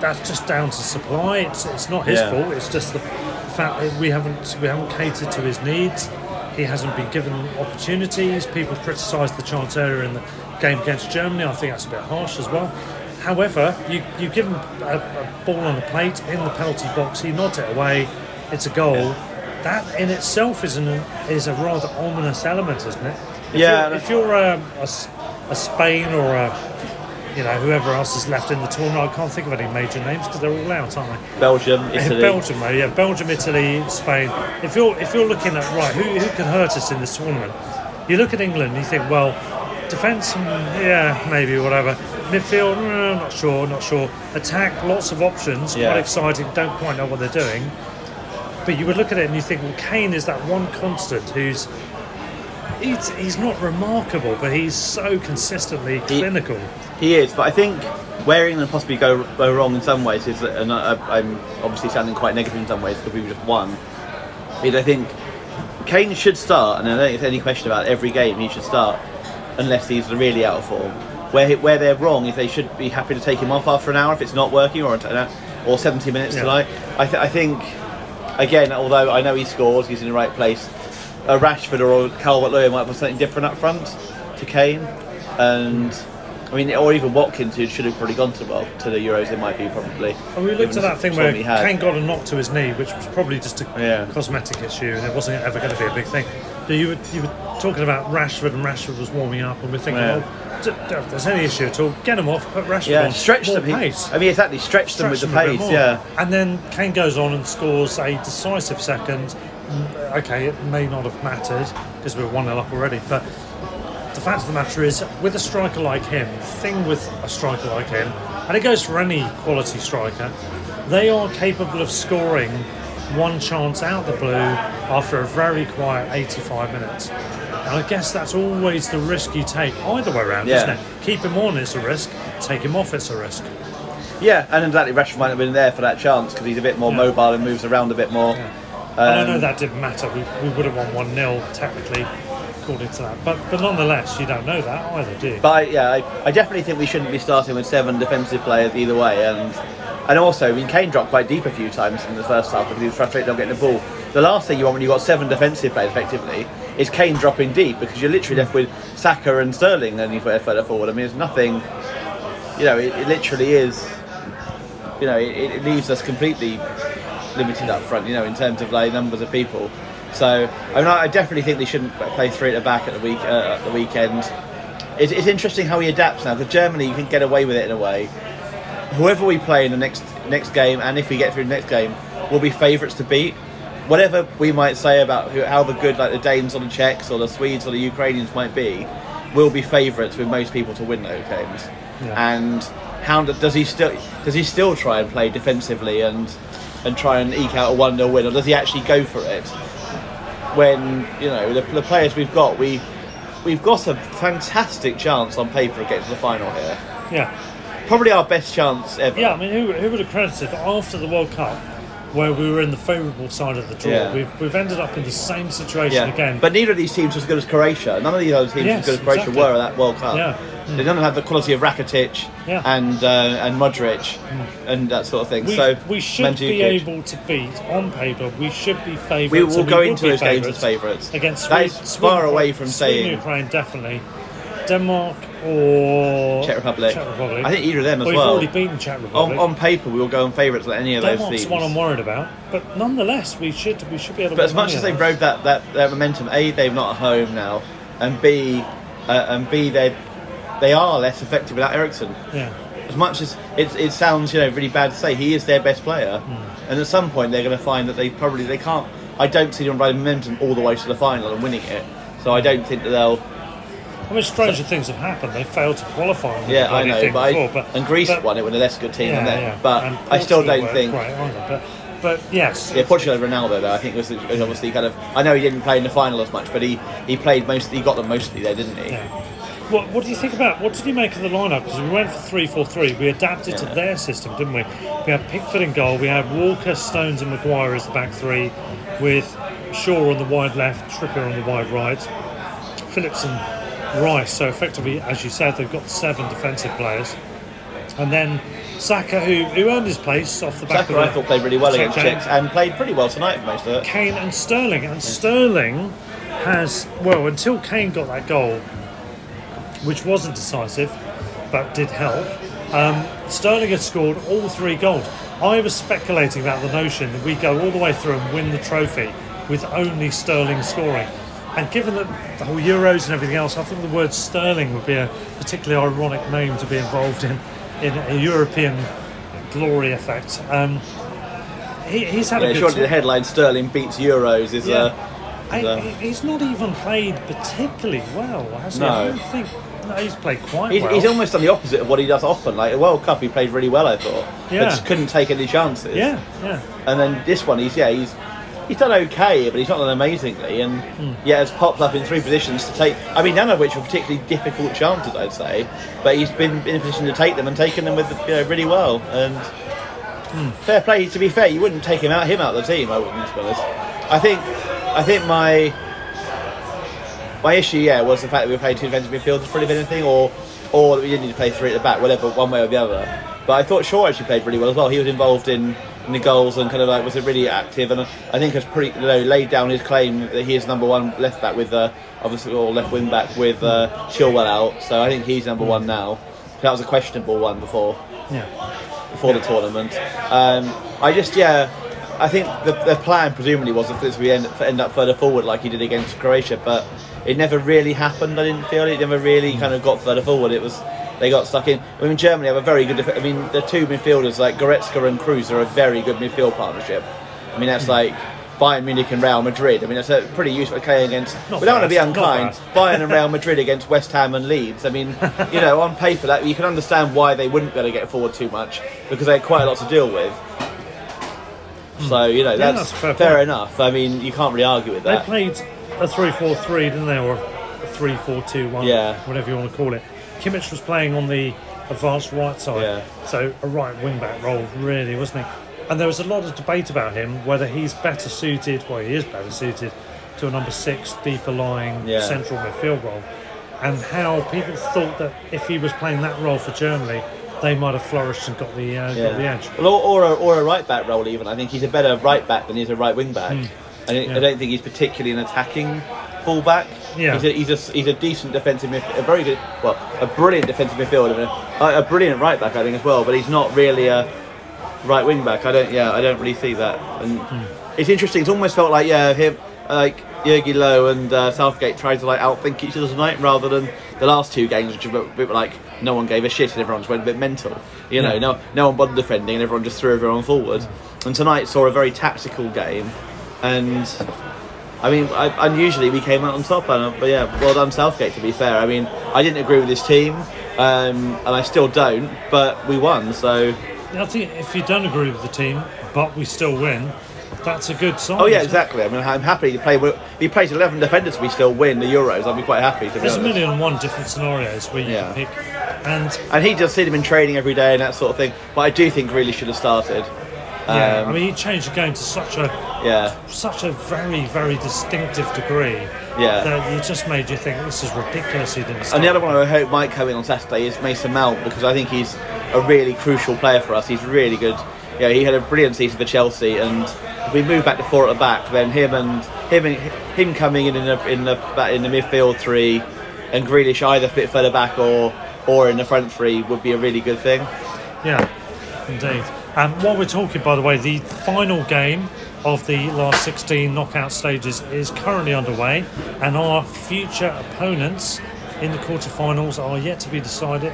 that's just down to supply. It's, it's not his Yeah. fault. It's just the fact that we haven't we haven't catered to his needs. He hasn't been given opportunities. People criticised the chance earlier in the game against Germany. I think that's a bit harsh as well. However, you, you give him a, a ball on a plate in the penalty box. He nods it away. It's a goal. That in itself is an is a rather ominous element, isn't it? If Yeah, You're, if you're um, a, a Spain or a you know whoever else is left in the tournament, I can't think of any major names because they're all out, aren't they? Belgium, Italy. Belgium, yeah, Belgium, Italy, Spain. If you're if you're looking at right, who, who can hurt us in this tournament? You look at England, and you think, well, defence, mm, yeah, maybe whatever. Midfield, mm, not sure, not sure. Attack, lots of options, Yeah. quite exciting. Don't quite know what they're doing. But you would look at it and you think, well, Kane is that one constant who's he's, he's not remarkable, but he's so consistently clinical. He is, but I think where England possibly go, go wrong in some ways is, and I, I'm obviously sounding quite negative in some ways because we've just won, is I think Kane should start, and I don't think there's any question about it, every game he should start, unless he's really out of form. Where, he- where they're wrong is they should be happy to take him off after an hour if it's not working, or, uh, or 70 minutes Yeah. tonight. I, th- I think, again, although I know he scores, he's in the right place, a Rashford or a Calvert-Lewin might put something different up front to Kane, and I mean, or even Watkins, who should have probably gone to well to the Euros, it might be probably. And we looked at that thing where he. Kane got a knock to his knee, which was probably just a Yeah. cosmetic issue, and it wasn't ever going to be a big thing. But you were, you were talking about Rashford, and Rashford was warming up, and we're thinking, Yeah. oh, if there's any issue at all, get them off, put Rashford Yeah, on, stretch them. He- pace. I mean, exactly, stretch them with Stretch the them a pace. Yeah, And then Kane goes on and scores a decisive second. Mm, Okay, it may not have mattered because we were 1 0 up already, but the fact of the matter is, with a striker like him, the thing with a striker like him, and it goes for any quality striker, they are capable of scoring one chance out the blue after a very quiet 85 minutes. And I guess that's always the risk you take either way around, Yeah. isn't it? Keep him on, it's a risk. Take him off, it's a risk. yeah, and exactly, Rashford might have been there for that chance because he's a bit more Yeah. mobile and moves around a bit more. I Um, know that didn't matter. We, we would have won 1 0 technically, according to that. But but nonetheless, you don't know that either, do you? But I, yeah, I, I definitely think we shouldn't be starting with seven defensive players either way. And and also, I mean, Kane dropped quite deep a few times in the first half because he was frustrated not getting the ball. The last thing you want when you've got seven defensive players effectively is Kane dropping deep because you're literally left with Saka and Sterling and only further further forward. I mean, there's nothing. You know, it, it literally is. You know, it, it leaves us completely limited up front. You know, in terms of like numbers of people. So I mean, I I definitely think they shouldn't play three at the back at the week uh, at the weekend. It's, it's interesting how he adapts now because Germany you can get away with it in a way. Whoever we play in the next next game, and if we get through the next game, will be favourites to beat. Whatever we might say about who, however good like the Danes or the Czechs or the Swedes or the Ukrainians might be, will be favourites with most people to win those games. Yeah. And how does he still does he still try and play defensively and and try and eke out a one 0 win, or does he actually go for it? When you know the, the players we've got, we we've got a fantastic chance on paper of getting to the final here. Yeah. Probably our best chance ever. Yeah, I mean, who, who would have credited that after the World Cup, where we were in the favourable side of the draw, Yeah. we've, we've ended up in the same situation Yeah. again. But neither of these teams was as good as Croatia. None of these other teams Yes, as good as Croatia exactly. were at that World Cup. Yeah. They don't have the quality of Rakitic and uh, and Modric and that sort of thing. we, so we should be able to beat, on paper, we should be favourites. We will go would into those games as favourites favourites. Against That Sweden, is far Sweden- away from Sweden, saying- Ukraine, definitely. Denmark or Czech Republic. Czech Republic. I think either of them as well. We've well. already beaten Czech On, Republic. on paper, we will go on favourites at any of those Denmark's teams. one I'm worried about, but nonetheless, we should we should be able to. But as much as they those. rode that, that, that momentum, A, they're not at home now, and B, uh, and B, they they are less effective without Eriksen. yeah, As much as it, it sounds, you know, really bad to say, he is their best player, Hmm. and at some point they're going to find that they probably they can't. I don't see them riding momentum all the way to the final and winning it. So I don't think that they'll. I mean, stranger things have happened. They failed to qualify. on Yeah, I know, but, I, before, but and Greece but, won it with a less good team than Yeah, them. yeah. But And I still don't think. either. But but yes, Yeah, Portugal Ronaldo though. I think was, obviously kind of. I know he didn't play in the final as much, but he, he played most. He got them mostly there, didn't he? Yeah. What, what do you think about? What did you make of the lineup? Because we went for three four three. We adapted to their system, didn't we? We had Pickford in goal. We had Walker, Stones, and Maguire as the back three, with Shaw on the wide left, Trippier on the wide right, Phillips and Rice. So effectively, as you said, they've got seven defensive players, and then Saka, who, who earned his place off the back Saka, of I thought played really well against game. Czechs and played pretty well tonight for most of it. Kane and Sterling. And Sterling has, well, until Kane got that goal, which wasn't decisive but did help, um, Sterling had scored all three goals. I was speculating about the notion that we go all the way through and win the trophy with only Sterling scoring. And given that the whole Euros and everything else, I think the word Sterling would be a particularly ironic name to be involved in in a European glory effect. Um, he, he's had a Yeah, good surely the headline Sterling beats Euros is yeah. uh, I, the- he- he's not even played particularly well, has he? No. I don't think. No, he's played quite He's, well. he's almost done the opposite of what he does often. Like the World Cup, he played really well, I thought. Yeah. But just couldn't take any chances. yeah, yeah. And then this one, he's yeah, he's he's done okay, but he's not done amazingly, and hmm. yet has popped up in three positions to take. I mean, none of which were particularly difficult chances, I'd say, but he's been in a position to take them and taken them with you know really well. And hmm. fair play. To be fair, you wouldn't take him out, him out of the team. I wouldn't, to be honest. I think, I think my my issue, yeah, was the fact that we were playing two defensive midfielders for anything, or or that we didn't need to play three at the back, whatever, one way or the other. But I thought Shaw actually played really well as well. He was involved in, in the goals and kind of like was it really active, and I think has pretty you know laid down his claim that he is number one left back with uh, obviously or left wing back with uh, Chilwell out. So I think he's number one now. That was a questionable one before Yeah. before the tournament. Um, I just, yeah, I think the, the plan presumably was that this we end, end up further forward like he did against Croatia, but it never really happened. I didn't feel it never really kind of got further forward. It was they got stuck in. I mean, Germany have a very good. def- I mean, the two midfielders like Goretzka and Kroos are a very good midfield partnership. I mean, that's hmm. like. Bayern Munich and Real Madrid. I mean, that's a pretty useful playing against. Not we don't want to be unkind. Bayern and Real Madrid against West Ham and Leeds. I mean, you know, on paper, that you can understand why they wouldn't be able to get forward too much because they had quite a lot to deal with. Hmm. So you know, that's, that's fair fair, enough. I mean, you can't really argue with that. They played a 3 4 3, didn't they? Or a 3 4 2 1, Yeah. whatever you want to call it. Kimmich was playing on the advanced right side, Yeah. so a right wing back role, really, wasn't he? And there was a lot of debate about him whether he's better suited, well, he is better suited to a number six, deeper lying Yeah. central midfield role, and how people thought that if he was playing that role for Germany, they might have flourished and got the, uh, got the edge. Well, or, or, a, or a right back role even. I think he's a better right back than he's a right wing back. I, don't, Hmm. Yeah. I don't think he's particularly an attacking full back. Yeah. He's a, he's a, he's a decent defensive midfield, a very good, well, a brilliant defensive midfielder, a, a brilliant right back I think as well. But he's not really a right wing back. I don't, yeah, I don't really see that. And Hmm. it's interesting. It's almost felt like yeah, him like Jogi Löw and uh, Southgate tried to like outthink each other tonight rather than the last two games, which were a bit like no one gave a shit and everyone just went a bit mental. You know, Yeah. no no one bothered defending and everyone just threw everyone forward. And tonight saw a very tactical game, and I mean, I, unusually we came out on top. And, uh, but yeah, well done Southgate. To be fair, I mean, I didn't agree with his team, um, and I still don't. But we won, so I think if you don't agree with the team, but we still win, that's a good sign. Oh yeah, exactly. I mean, I'm happy to play. he plays 11 defenders, we still win the Euros. I'd be quite happy to be There's a million and one different scenarios where you Yeah. can pick, and And he just seen him in training every day and that sort of thing. But I do think really should have started. Yeah, Um, I mean, he changed the game to such a yeah, such a very very distinctive degree yeah. that it just made you think this is ridiculous. He didn't. And the other one I hope might come in on Saturday is Mason Mount because I think he's a really crucial player for us. He's really good. Yeah, he had a brilliant season for Chelsea, and if we move back to four at the back, then him and him and him coming in in the in the in the midfield three, and Grealish either fit further back or or in the front three would be a really good thing. Yeah, indeed. Um, while we're talking, by the way, the final game of the last 16 knockout stages is currently underway, and our future opponents in the quarterfinals are yet to be decided.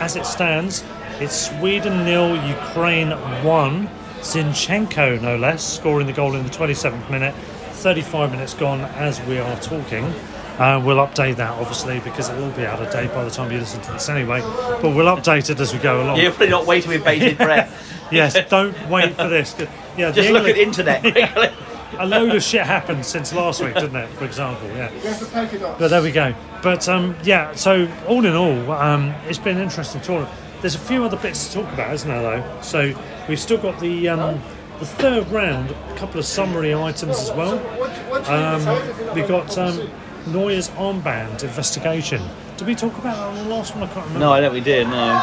As it stands, it's Sweden nil, Ukraine one. Zinchenko, no less, scoring the goal in the 27th minute. 35 minutes gone as we are talking. Uh, we'll update that obviously because it will be out of date by the time you listen to this anyway. But we'll update it as we go along. You're probably not waiting with bated breath. Yes, don't wait for this. Yeah, the Just look at internet quickly. a load of shit happened since last week, didn't it? For example, yeah. But there we go. But um, yeah, so all in all, um, it's been an interesting tournament. There's a few other bits to talk about, isn't there? Though, so we've still got the um, the third round, a couple of summary items as well. Um, we got um, Neuer's armband investigation. Did we talk about that on the last one? I can't remember. No, I don't. We did. No.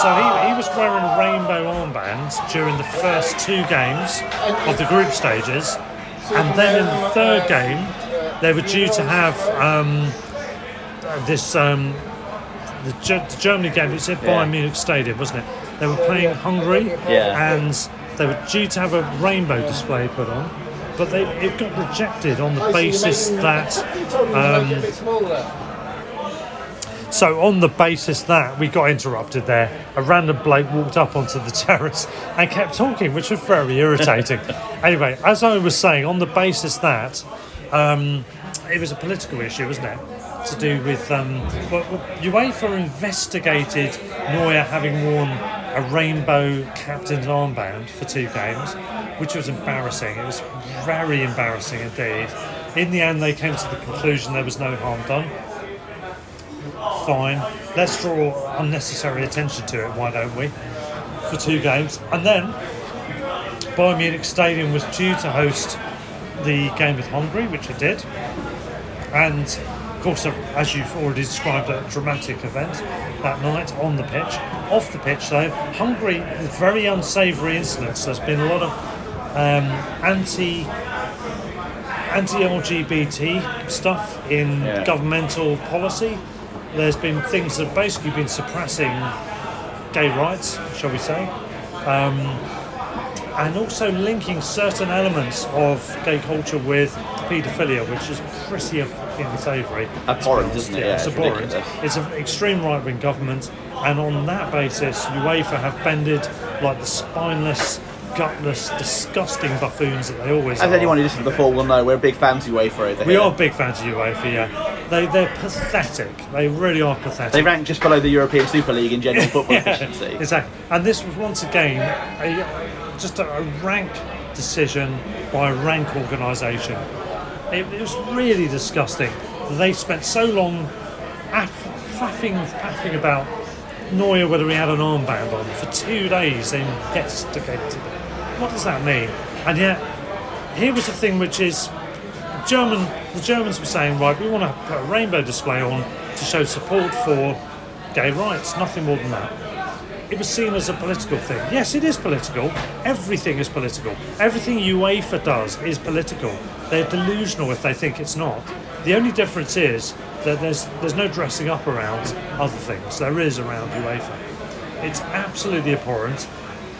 So he, he was wearing rainbow armbands during the first two games of the group stages, and then in the third game, they were due to have um, this um, the, Ge- the Germany game. It's at Yeah. Bayern Munich Stadium, wasn't it? They were playing Hungary, Yeah. and they were due to have a rainbow display put on. But they, it got rejected on the basis that um, so on the basis that we got interrupted there, a random bloke walked up onto the terrace and kept talking, which was very irritating. anyway, as I was saying, on the basis that um, it was a political issue, wasn't it? to do with um, well, UEFA investigated Neuer having worn a rainbow captain's armband for two games, which was embarrassing. It was very embarrassing indeed. In the end, they came to the conclusion there was no harm done. Fine, let's draw unnecessary attention to it. Why don't we? For two games, and then Bayern Munich Stadium was due to host the game with Hungary, which it did. And of course, as you've already described, a dramatic event that night on the pitch. Off the pitch, though, Hungary, very unsavoury incidents. There's been a lot of um, anti anti-LGBT stuff in Yeah. governmental policy. There's been things that have basically been suppressing gay rights, shall we say, um, and also linking certain elements of gay culture with paedophilia, which is pretty fucking savoury. Abhorrent, isn't it? Yeah, it's it's abhorrent. It's an extreme right-wing government, and on that basis, UEFA have bended like the spineless, gutless, disgusting buffoons that they always As are. anyone who listened to before will know, we're big fans of UEFA over We here. are big fans of UEFA, yeah. They, they're pathetic. They really are pathetic. They rank just below the European Super League in general football efficiency. Exactly. And this was once again a, just a, a rank decision by a rank organisation. It, it was really disgusting. They spent so long aff, faffing, faffing about Neuer whether he had an armband on. For two days they investigated it. What does that mean? And yet, here was the thing which is German. The Germans were saying, right, we want to put a rainbow display on to show support for gay rights. Nothing more than that. It was seen as a political thing. Yes, it is political. Everything is political. Everything UEFA does is political. They're delusional if they think it's not. The only difference is that there's there's no dressing up around other things. There is around UEFA. It's absolutely abhorrent.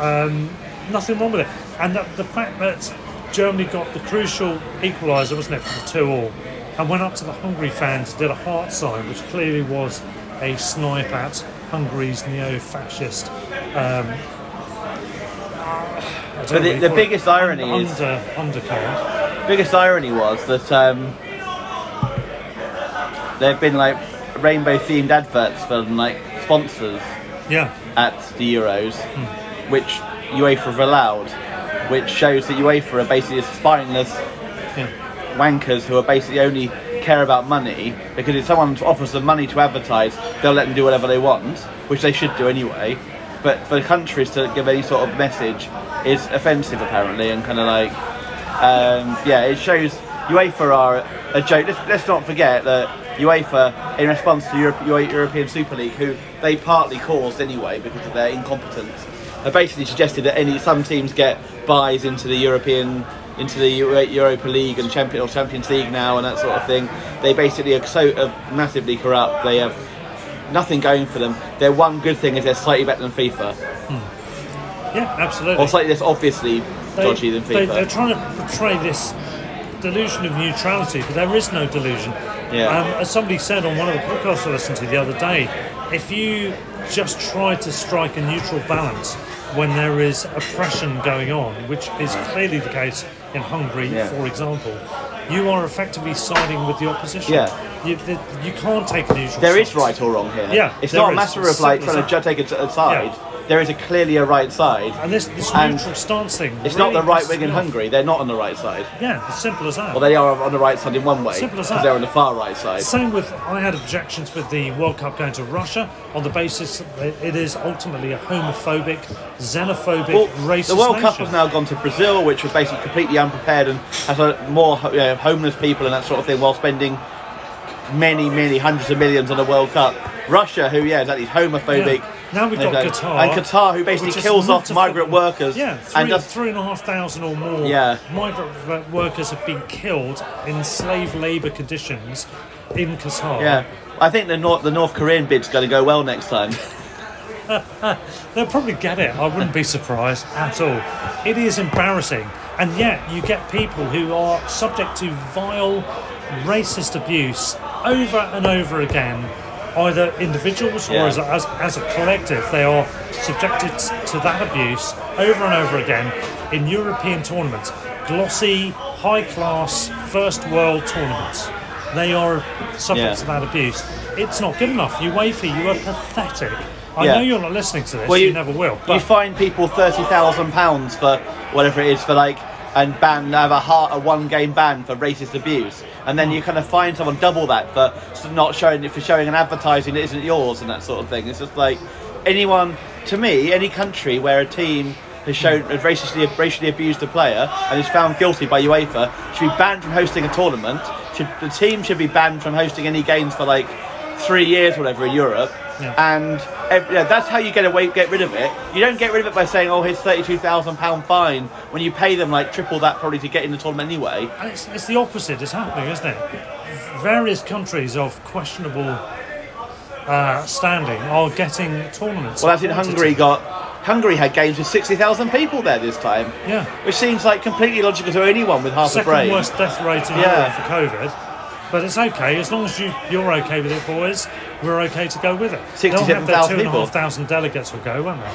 Um, nothing wrong with it. And the, the fact that Germany got the crucial equaliser, wasn't it, for the two all, and went up to the Hungary fans, did a heart sign, which clearly was a snipe at Hungary's neo-fascist. Um, But the- know what you the biggest it, irony un- is- under, undercurrent. biggest irony was that um, there have been like rainbow themed adverts for like sponsors Yeah, at the Euros, which UEFA have allowed, which shows that UEFA are basically spineless yeah. wankers who are basically only care about money because if someone offers them money to advertise, they'll let them do whatever they want, which they should do anyway. But for countries to give any sort of message is offensive apparently, and kind of like, um, yeah, it shows UEFA are a joke. Let's, let's not forget that UEFA, in response to Europe, European Super League, who they partly caused anyway because of their incompetence, have basically suggested that any some teams get buys into the European into the Europa League and Champion or Champions League now and that sort of thing. They basically are so massively corrupt. They have nothing going for them. Their one good thing is they're slightly better than FIFA, Yeah, absolutely. or slightly less obviously They- dodgy than they- FIFA. they're trying to portray this delusion of neutrality, but there is no delusion. Yeah. Um, as somebody said on one of the podcasts I listened to the other day, if you just try to strike a neutral balance when there is oppression going on, which is clearly the case in Hungary, Yeah. for example, you are effectively siding with the opposition. Yeah. You, you can't take a neutral There is side. right or wrong here. Yeah, it's not a matter of like trying to take a, a side. Yeah. There is a clearly a right side. And this, this And neutral stance thing. It's really not the right wing in. Hungary. They're not on the right side. Yeah, as simple as that. Well, they are on the right side in one way Simple as that. they're on the far right side. Same with I had objections with the World Cup going to Russia on the basis that it is ultimately a homophobic, xenophobic, Well, racist the World Cup has now gone to Brazil, which was basically completely unprepared and has a, more you know, homeless people and that sort of thing, while spending many, many hundreds of millions on a World Cup. Russia, who yeah, is exactly, homophobic. Yeah. Now we've got Okay. Qatar, and Qatar, who basically kills off migrant workers. Yeah, three, and just three and a half thousand or more Yeah. migrant workers have been killed in slave labour conditions in Qatar. yeah. I think the North the North Korean bid's going to go well next time. They'll probably get it. I wouldn't be surprised at all. It is embarrassing. And yet, you get people who are subject to vile, racist abuse over and over again, either individuals or as a, as, as a collective. They are subjected to that abuse over and over again in European tournaments. Glossy, high class, first world tournaments. they are subject Yeah. to that abuse. It's not good enough. You UEFA, you are pathetic. I Yeah. know you're not listening to this. Well, you, you- never will. But you fine people thirty thousand pounds for whatever it is for like and ban have a heart a one game ban for racist abuse, and then you kind of find someone double that for not showing for showing an advertising that isn't yours and that sort of thing. It's just like anyone to me, any country where a team has shown has racially racially abused a player and is found guilty by UEFA should be banned from hosting a tournament. Should the team should be banned from hosting any games for like three years, whatever, in Europe. Yeah. And ev- yeah, that's how you get away, get rid of it. You don't get rid of it by saying, "Oh, here's thirty-two thousand pound fine," when you pay them like triple that probably to get in the tournament anyway. and it's, it's the opposite is happening, isn't it? Various countries of questionable uh, standing are getting tournaments. Well, as in Hungary got Hungary had games with sixty thousand people there this time. Yeah. which seems like completely logical to anyone with half a brain. second worst death rate in Yeah. Europe for COVID. But it's okay as long as you you're okay with it, boys. We're okay to go with it. Have their 67,000 two and a people. half thousand delegates will go, won't they?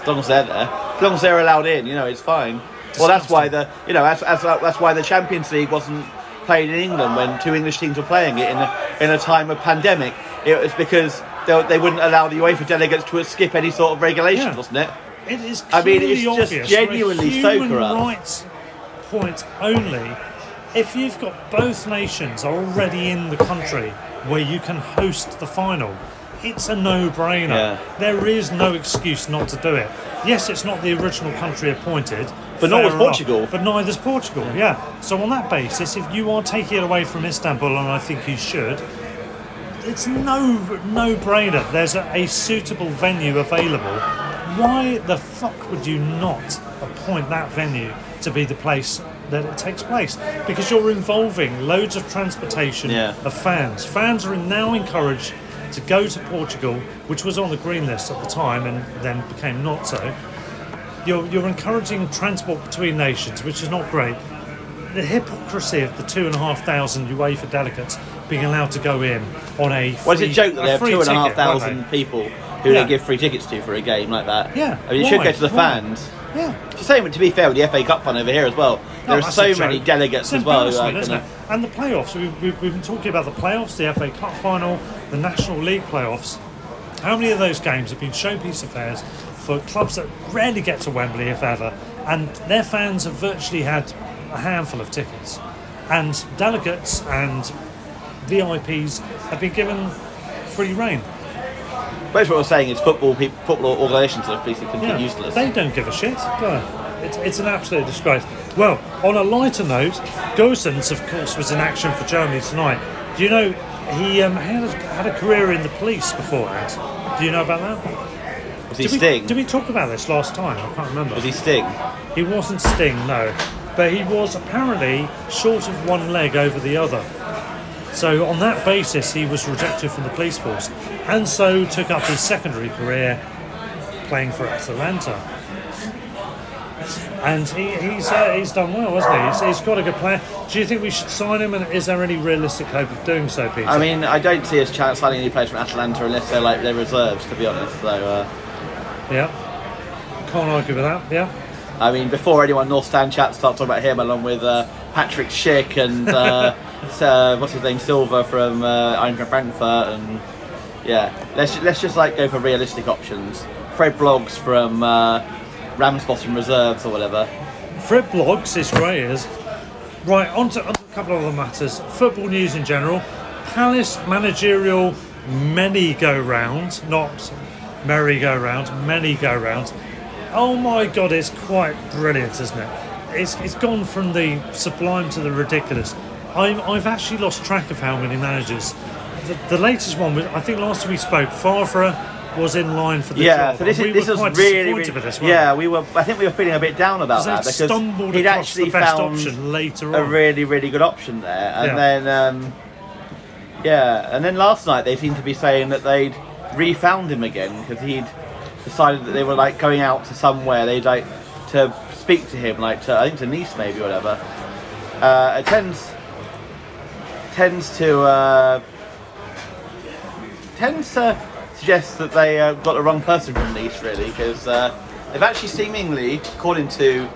as long as they're there, as long as they're allowed in, you know, it's fine. Well, that's why the you know that's, that's that's why the Champions League wasn't played in England when two English teams were playing it in a, in a time of pandemic. It was because they, they wouldn't allow the UEFA delegates to skip any sort of regulation, Yeah. wasn't it? It is I mean, it's just genuinely so corrupt. rights point only. If you've got both nations already in the country where you can host the final, it's a no-brainer. Yeah. There is no excuse not to do it. Yes, it's not the original country appointed, But fair enough, Portugal. But neither's Portugal. Yeah. So on that basis, if you are taking it away from Istanbul, and I think you should, it's no no brainer. There's a, a suitable venue available. Why the fuck would you not appoint that venue to be the place that it takes place? Because you're involving loads of transportation Yeah. of fans. Fans are now encouraged to go to Portugal, which was on the green list at the time and then became not so. You're, you're encouraging transport between nations, which is not great the hypocrisy of the two and a half thousand UEFA delegates being allowed to go in on a free, Well, it's a joke that a they have two and a half ticket, thousand people who Yeah. they give free tickets to for a game like that. Yeah, I mean, it should go to the Why? fans. Yeah. It's the same, to be fair, with the FA Cup fun over here as well. There are so many delegates as well. like, isn't it? And the playoffs. We've, we've, we've been talking about the playoffs, the FA Cup final, the National League playoffs. How many of those games have been showpiece affairs for clubs that rarely get to Wembley, if ever, and their fans have virtually had a handful of tickets, and delegates and VIPs have been given free reign. Basically, what we're saying is football people, football organisations are basically Yeah, useless. They don't give a shit. No. It's, it's an absolute disgrace. Well, on a lighter note, Gosens, of course, was in action for Germany tonight. Do you know he um, had, a, had a career in the police beforehand? Do you know about that? was he did we, Sting? Did we talk about this last time? I can't remember. Was he Sting? He wasn't Sting, no. But he was apparently short of one leg over the other. So on that basis, he was rejected from the police force, and so took up his secondary career playing for Atalanta. And he, he's uh, he's done well, hasn't he? He's, he's got a good player. Do you think we should sign him? And is there any realistic hope of doing so, Peter? I mean, I don't see us signing any players from Atalanta unless they're like their reserves, to be honest. So, uh, yeah, can't argue with that. Yeah, I mean, before anyone North Stand chat starts talking about him, along with uh, Patrick Schick and uh, uh, what's his name, Silva from uh, Eintracht Frankfurt, and yeah, let's let's just like go for realistic options. Fred Bloggs from uh, Ramsbottom Reserves or whatever. Fred Bloggs is great, is. Right, on to, a couple of other matters. Football news in general. Palace managerial many go round, not merry go round, many go round. Oh my god, it's quite brilliant, isn't it? It's, it's gone from the sublime to the ridiculous. I'm, I've actually lost track of how many managers. The, the latest one was, I think last we spoke, Favre was in line for the yeah, job. so this is we this quite really, really this, yeah. We were. I think we were feeling a bit down about that Because stumbled he'd actually the best found option later a really, really good option there, and Yeah. then um, yeah, and then last night they seemed to be saying that they'd refound him again because he'd decided that they were like going out to somewhere they'd like to speak to him, like to I think to Nice maybe or whatever. Uh, it tends tends to uh, tends to suggest that they uh, got the wrong person from Nice really because uh, they've actually seemingly, according to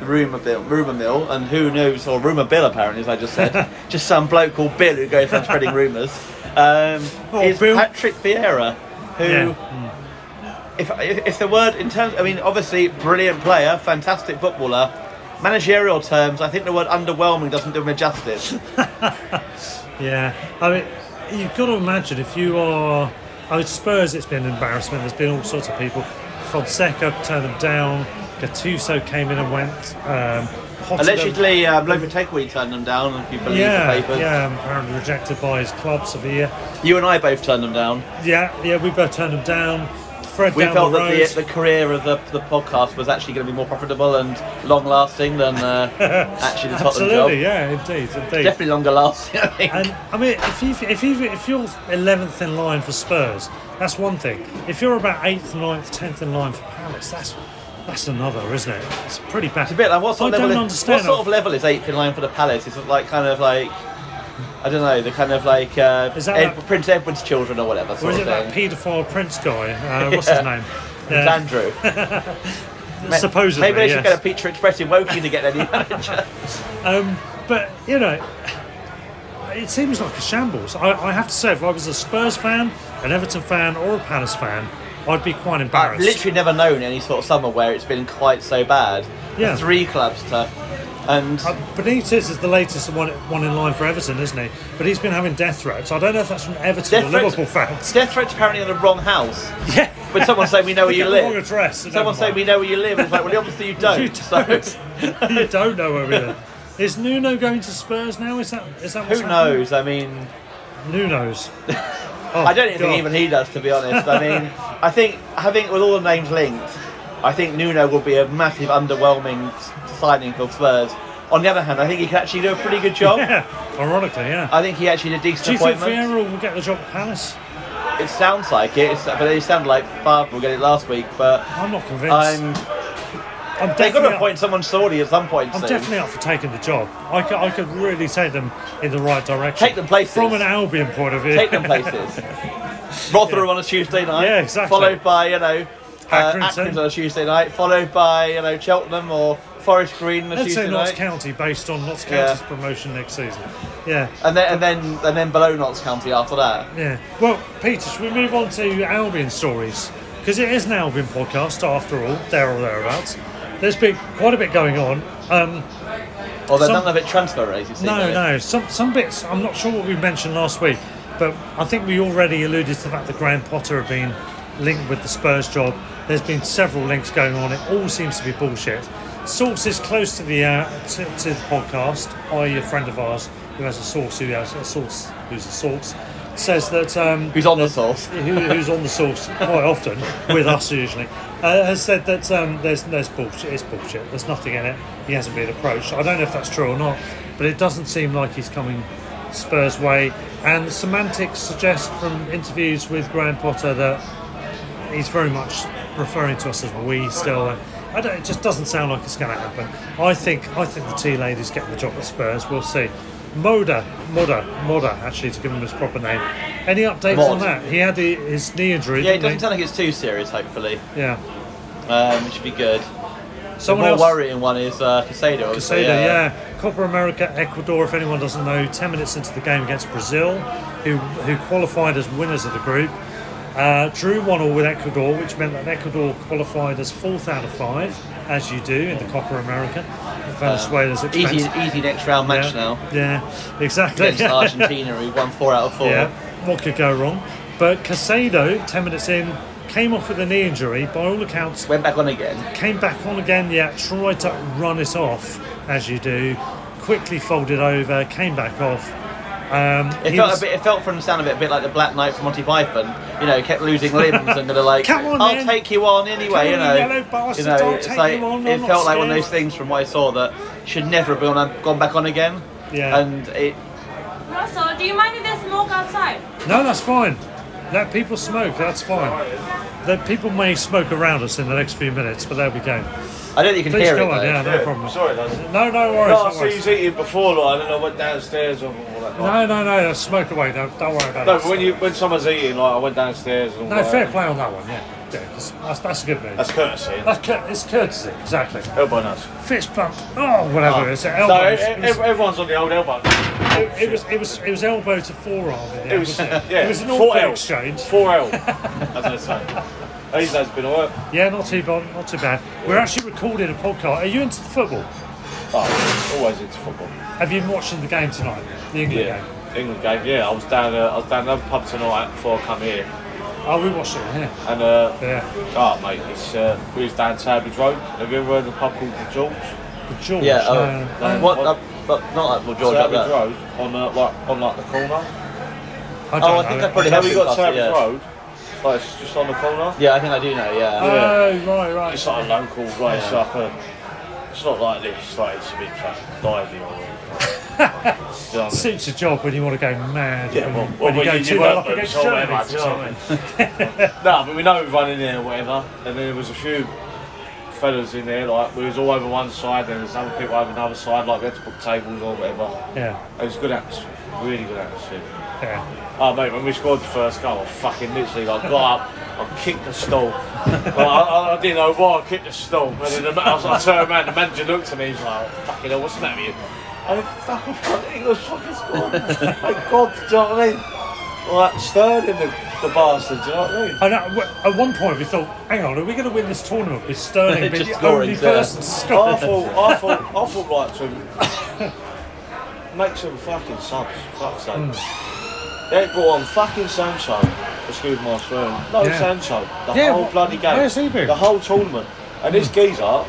the rumour bill, rumour mill, and who knows, or rumour bill apparently, as I just said, just some bloke called Bill who goes around spreading rumours. Um, Oh, is Bill. Patrick Vieira, who, Yeah. if, if if the word in terms, I mean, obviously brilliant player, fantastic footballer. Managerial terms, I think the word underwhelming doesn't do him justice. Yeah, I mean, you've got to imagine if you are. I mean, Spurs, it's been an embarrassment. There's been all sorts of people. Fonseca turned them down. Gattuso came in and went. Um, Allegedly, uh, Lopetegui turned them down, if you believe yeah, the papers. yeah, um, apparently rejected by his club, Sevilla. You and I both turned them down. Yeah, yeah, we both turned them down. Fred We down felt the that the, the career of the, the podcast was actually going to be more profitable and long lasting than uh, actually the Tottenham Absolutely, job. yeah, indeed, indeed. Definitely longer lasting, I think. And I mean, if you if you if you're eleventh in line for Spurs, that's one thing. If you're about eighth, 9th, tenth in line for Palace, that's that's another, isn't it? It's pretty bad. It's a bit like what sort I of don't level? Is, understand. what sort of level is eighth in line for the Palace? Is it like kind of like I don't know, the kind of like uh, Is that Ed- that- Prince Edward's children or whatever or sort is of it that thing. paedophile Prince guy? Uh, what's his name? It's Andrew. Ma- Supposedly, maybe they should yes. get a Pizza Express in Woking to get their new manager. Um, but you know, it seems like a shambles. I, I have to say, if I was a Spurs fan, an Everton fan, or a Palace fan, I'd be quite I've embarrassed. literally never known any sort of summer where it's been quite so bad. Yeah. Three clubs to, and Uh, Benitez is the latest one, one in line for Everton, isn't he? But he's been having death threats. I don't know if that's from Everton Death or threats- Liverpool fans. death threats apparently in the wrong house. Yeah. When someone saying we know where you the wrong live, address. someone saying we know where you live, it's like well obviously you don't. You don't. you don't know where we live. Is Nuno going to Spurs now? Is that is that who happening? knows? I mean, Nuno's. Oh, I don't even God. think even he does, to be honest. I mean, I think having with all the names linked, I think Nuno will be a massive underwhelming signing for Spurs. On the other hand, I think he can actually do a pretty good job. Yeah, ironically, yeah. I think he actually did a decent Do you think appointment. Vieira will get the job at Palace? It sounds like it, it's, but it sounded like Favre will get it last week. But I'm not convinced. I'm I'm they've got definitely to appoint someone Saudi at some point I'm soon. definitely up for taking the job. I could, I could really take them in the right direction. Take them places. From an Albion point of view. Take them places. Rotherham on a Tuesday night. Yeah, exactly. Followed by you know uh, Accrington. Accrington on a Tuesday night. Followed by you know Cheltenham or Forest Green on a Let's Tuesday say Notts night. County based on Notts Yeah. County's promotion next season. Yeah. And then and then and then below Notts County after that. Yeah. Well, Peter, should we move on to Albion stories? Because it is an Albion podcast, after all, there or thereabouts. There's been quite a bit going on. Um, Although Some- none of it transfer rates. you see, no, no. Some some bits. I'm not sure what we mentioned last week, but I think we already alluded to the fact that Graham Potter have been linked with the Spurs job. There's been several links going on. It all seems to be bullshit. Sources close to the uh, to, to the podcast, i.e., a friend of ours who has a source who has a source who's a source, says that um, Who's on the source? who, who's on the source quite often with us usually, uh, has said that um, there's there's bullshit. It's bullshit. There's nothing in it. He hasn't been approached. I don't know if that's true or not, but it doesn't seem like he's coming Spurs way. And the semantics suggest from interviews with Graham Potter that he's very much referring to us as we still. Don't, it just doesn't sound like it's going to happen. I think I think the tea lady's getting the job at Spurs. We'll see. Moder, Moder, Moder, actually, to give him his proper name. Any updates Mod. on that? He had the, his knee injury. Yeah, it doesn't he? sound like it's too serious. Hopefully, Yeah. um, it should be good. Someone the more else. worrying one is uh, Caicedo. Caicedo, yeah. Copa America, Ecuador, if anyone doesn't know, 10 minutes into the game against Brazil, who, who qualified as winners of the group. Uh, drew 1 all with Ecuador, which meant that Ecuador qualified as fourth out of five, as you do in the Copa America. Venezuela's expense. Easy, easy next round match yeah. now Yeah, exactly. against Argentina, who won four out of four. Yeah, what could go wrong? But Caicedo, 10 minutes in, came off with a knee injury. By all accounts, Went back on again. came back on again, yeah, tried to run it off, as you do, quickly folded over, came back off. Um, It felt was- a bit. It felt from the sound of it a bit like the Black Knight from Monty Python. You know, kept losing limbs and gonna like, Come on, I'll then. take you on anyway. You know, you yellow you know, it's like you on, it I'm felt like one of those things from what I saw that should never have gone on, gone back on again. Yeah. And it, Russell, do you mind if there's smoke outside? No, that's fine. Let people smoke, that's fine. The people may smoke around us in the next few minutes, but there we go. I don't think you can Please hear go it. on, though. yeah, no problem. Sorry, lads. No, no worries. No, no I see worries. you eating before, like, and then I went downstairs and all that. No, no, no, no, smoke away. Don't, don't worry about No, it. but when you when someone's eating, like, I went downstairs and all No, that. fair play on that one, yeah. yeah that's, that's, that's a good move. That's courtesy. That's cur- it's courtesy, exactly. Elbow nuts. Fist bump, oh, whatever it is. Ah. So Elbows. e- It was- e- everyone's on the old elbow. It was it was it was elbow to forearm. In the It was, wasn't yeah, it was an 4L. exchange. Four L, as I say. These days been alright. Yeah, not too bad, not too bad. We're actually recording a podcast. Are you into football? Oh, always into football. Have you been watching the game tonight? The England Yeah, game. England game. Yeah, I was down. Uh, I was down at the pub tonight before I come here, Oh, we watched it. Yeah. and uh, Yeah. oh mate, it's uh, we was down Tabbridge Road. Have you ever heard of a pub called the George? The George. Yeah, oh, no, no. what? Uh, but not like well, George up Road on uh, like on like the corner. I don't Oh, I think I probably Have have you been got past it, Tabbridge yeah. Road? Like it's just on the corner. Yeah, I think I do know. Yeah. Oh, right, right. It's like a local place. Yeah. Like a, it's not like this. Like it's a bit fucking lively. Or, you know what I mean? Suits your job when you want to go mad. Yeah, when, well, when well, you go you- too you well work up against them so Germany. much, for something. no, but we know everyone in there, whatever. And then there was a few fellas in there, like we was all over one side, and there's other people over another side, like we had to book tables or whatever. Yeah, It was a good atmosphere, really good atmosphere. yeah. Oh mate, when we scored the first goal, I fucking literally like got up, I kicked the stall. Like, I, I, I didn't know why I kicked the stall. And then the, I, was, I turned around, the manager looked at me, he's like, fucking hell, what's the matter with you? I went, fuck, English fucking scored. Thank God, do you know what I mean? Like, Sterling, the, the bastard, do you know what I mean? I know, w- at one point we thought, hang on, are we going to win this tournament with Sterling being the scoring, only yeah. person I scoring? thought, I thought, I thought like to make some fucking subs, fuck's sake. Hmm. They brought on fucking Sancho, excuse my swearing. No Yeah. Sancho, the Yeah, whole wh- bloody game. where's he been? The whole tournament. And this hmm. geezer,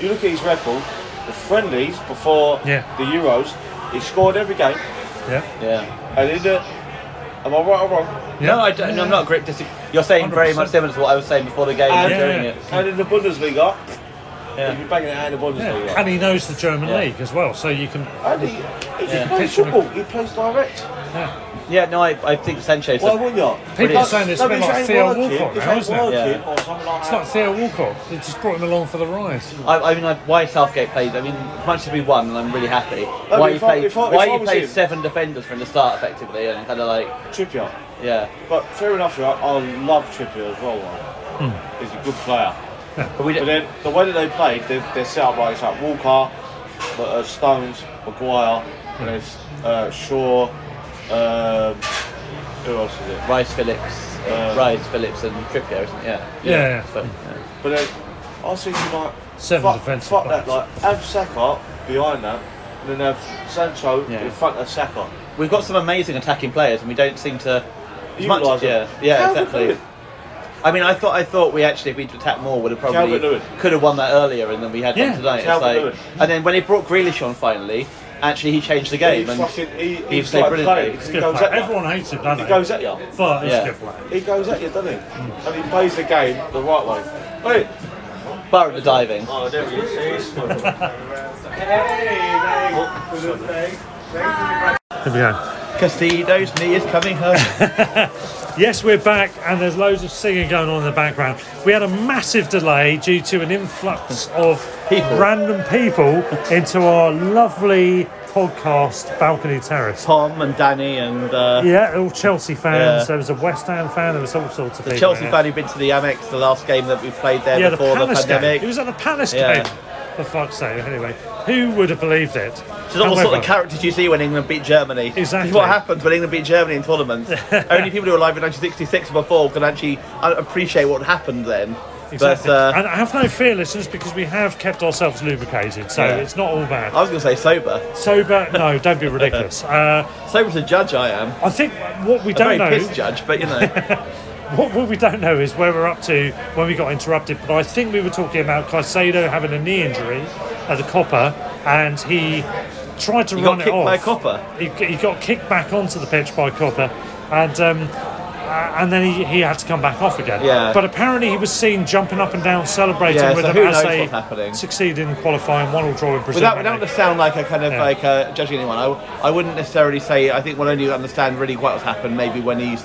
you look at his record, the friendlies before Yeah. the Euros, he scored every game. Yeah, Yeah. And in the, am I right or wrong? yeah. No, I don't, no, I'm not great. Dis- you're saying very 100%. much similar to what I was saying before the game. And, and doing yeah. it. and in the Bundesliga, Yeah. he'd be banging it out in the Bundesliga. Yeah. And he knows the German Yeah. league as well, so you can. And he, he Yeah. plays Picture me- football, he plays direct. Yeah. Yeah, no, I, I think Sancho's. Why A, wouldn't you? People are saying it's No, been like Theo Walcott now, it isn't ain't it? Yeah. or something like It's that. like Theo Walcott. They just brought him along for the ride. I, I mean, I, why Southgate played. I mean, as much as we won, and I'm really happy. but why if you I- played? if I- if why I you was played him- seven defenders from the start, effectively, and kind of like, Trippier. yeah. But fair enough, right? I love Trippier as well. Right? He's a good player. But we But did, then the way that they played, they're, they're set up like it's like Walker, uh, Stones, Maguire, and there's uh, Shaw. Um, who else is it? Rice Phillips, Uh, Rice Phillips, and Trippier, isn't it? Yeah. Yeah, yeah. So, yeah. But then I was thinking like, Seven fuck, defensive fuck that. players. Like have Saka behind that, and then have Sancho Yeah. in front of Saka. We've got some amazing attacking players, and we don't seem to. as much- Utilise yeah, yeah, Calvert exactly. I mean, I thought I thought we actually, if we'd attacked more, would have probably Calvert Lewin. could have won that earlier, and then we had Yeah, one tonight. It's Calvert like, Lewin. and then when he brought Grealish on finally, actually he changed the game, He and fucking he, he he played started brilliantly. playing. He's a He good goes player. at you. Everyone hates him, don't He they? goes at you. But he's Yeah. a good player. He goes at you, doesn't he? And he plays the game the right way. Wait. bar at the diving. Oh, there he is. Here we go. Casino's knee is coming home. Yes, we're back, and there's loads of singing going on in the background. We had a massive delay due to an influx of People. random people into our lovely podcast balcony terrace. Tom and Danny and uh, Yeah, all Chelsea fans. Yeah. There was a West Ham fan. There was all sorts of the people. Chelsea here. fan who'd been to the Amex, the last game that we played there Yeah, before the, game. pandemic. It was at the Palace Yeah. game. For fuck's sake. Anyway, who would have believed it? All the sort of characters you see when England beat Germany. Exactly. What happens when England beat Germany in tournaments. Only people who were alive in 1966 and before can actually uh, appreciate what happened then. Exactly. But uh, and I have no fear, listeners, because we have kept ourselves lubricated, so Yeah. it's not all bad. I was going to say sober. Sober? No, don't be ridiculous. Uh, Sober's a judge, I am. I think what we A don't very know, pissed judge, but you know. what, what we don't know is where we're up to when we got interrupted. But I think we were talking about Caicedo having a knee injury at the Copa, and he tried to He run got it off. by Copa. He, he got kicked back onto the pitch by Copa, and. Um, uh, and then he, he had to come back off again. Yeah. But apparently he was seen jumping up and down, celebrating Yeah, with so them who as they succeeded in qualifying one all draw in Brazil. Without, without to sound like a kind of Yeah. like a, judging anyone, I, I wouldn't necessarily say. I think we'll only understand really what's happened maybe when he's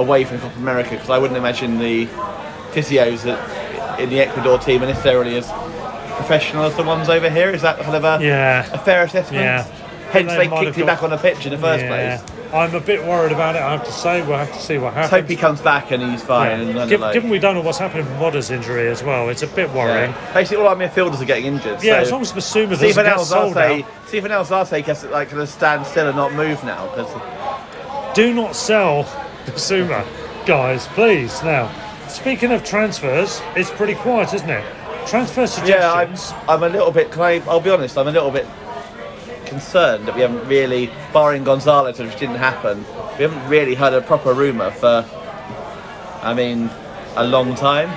away from Copa America because I wouldn't imagine the physios that, in the Ecuador team are necessarily as professional as the ones over here. Is that kind of a, Yeah. a fair assessment? Yeah. Hence, They they, kicked you got- back on the pitch in the first Yeah. place. I'm a bit worried about it. I have to say. We'll have to see what Let's happens. hope he comes back and he's fine. Yeah. and Given, like- given we don't know what's happening with Moder's injury as well, it's a bit worrying. Yeah. Basically, all our midfielders are getting injured. Yeah, so as long as Bissouma doesn't Steven get sold out. Steven Alzate has to like kind of stand still and not move now because Do not sell Bissouma, guys, please. Now, speaking of transfers, it's pretty quiet, isn't it? Transfer suggestions. yeah, I'm. I'm a little bit. Can I? I'll be honest. I'm a little bit concerned that we haven't really, barring Gonzalez, which didn't happen, we haven't really heard a proper rumor for. I mean, a long time.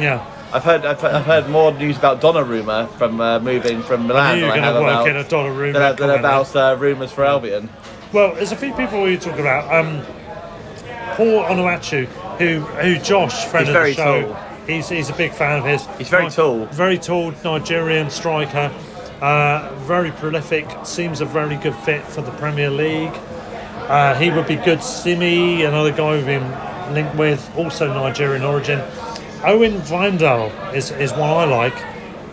yeah. I've heard I've, I've heard more news about Donnarumma from uh, moving from Milan than I have work about in a Donnarumma than, than about uh, rumours for Albion. Well, there's a few people we talk about. Um, Paul Onuachu, who who Josh, friend He's of the show, tall. he's he's a big fan of his. He's very Ni- tall. Very tall Nigerian striker. Uh, very prolific. Seems a very good fit for the Premier League. Uh, he would be good. Simy, another guy we've been linked with, also Nigerian origin. Owen Wijndal is, is one I like.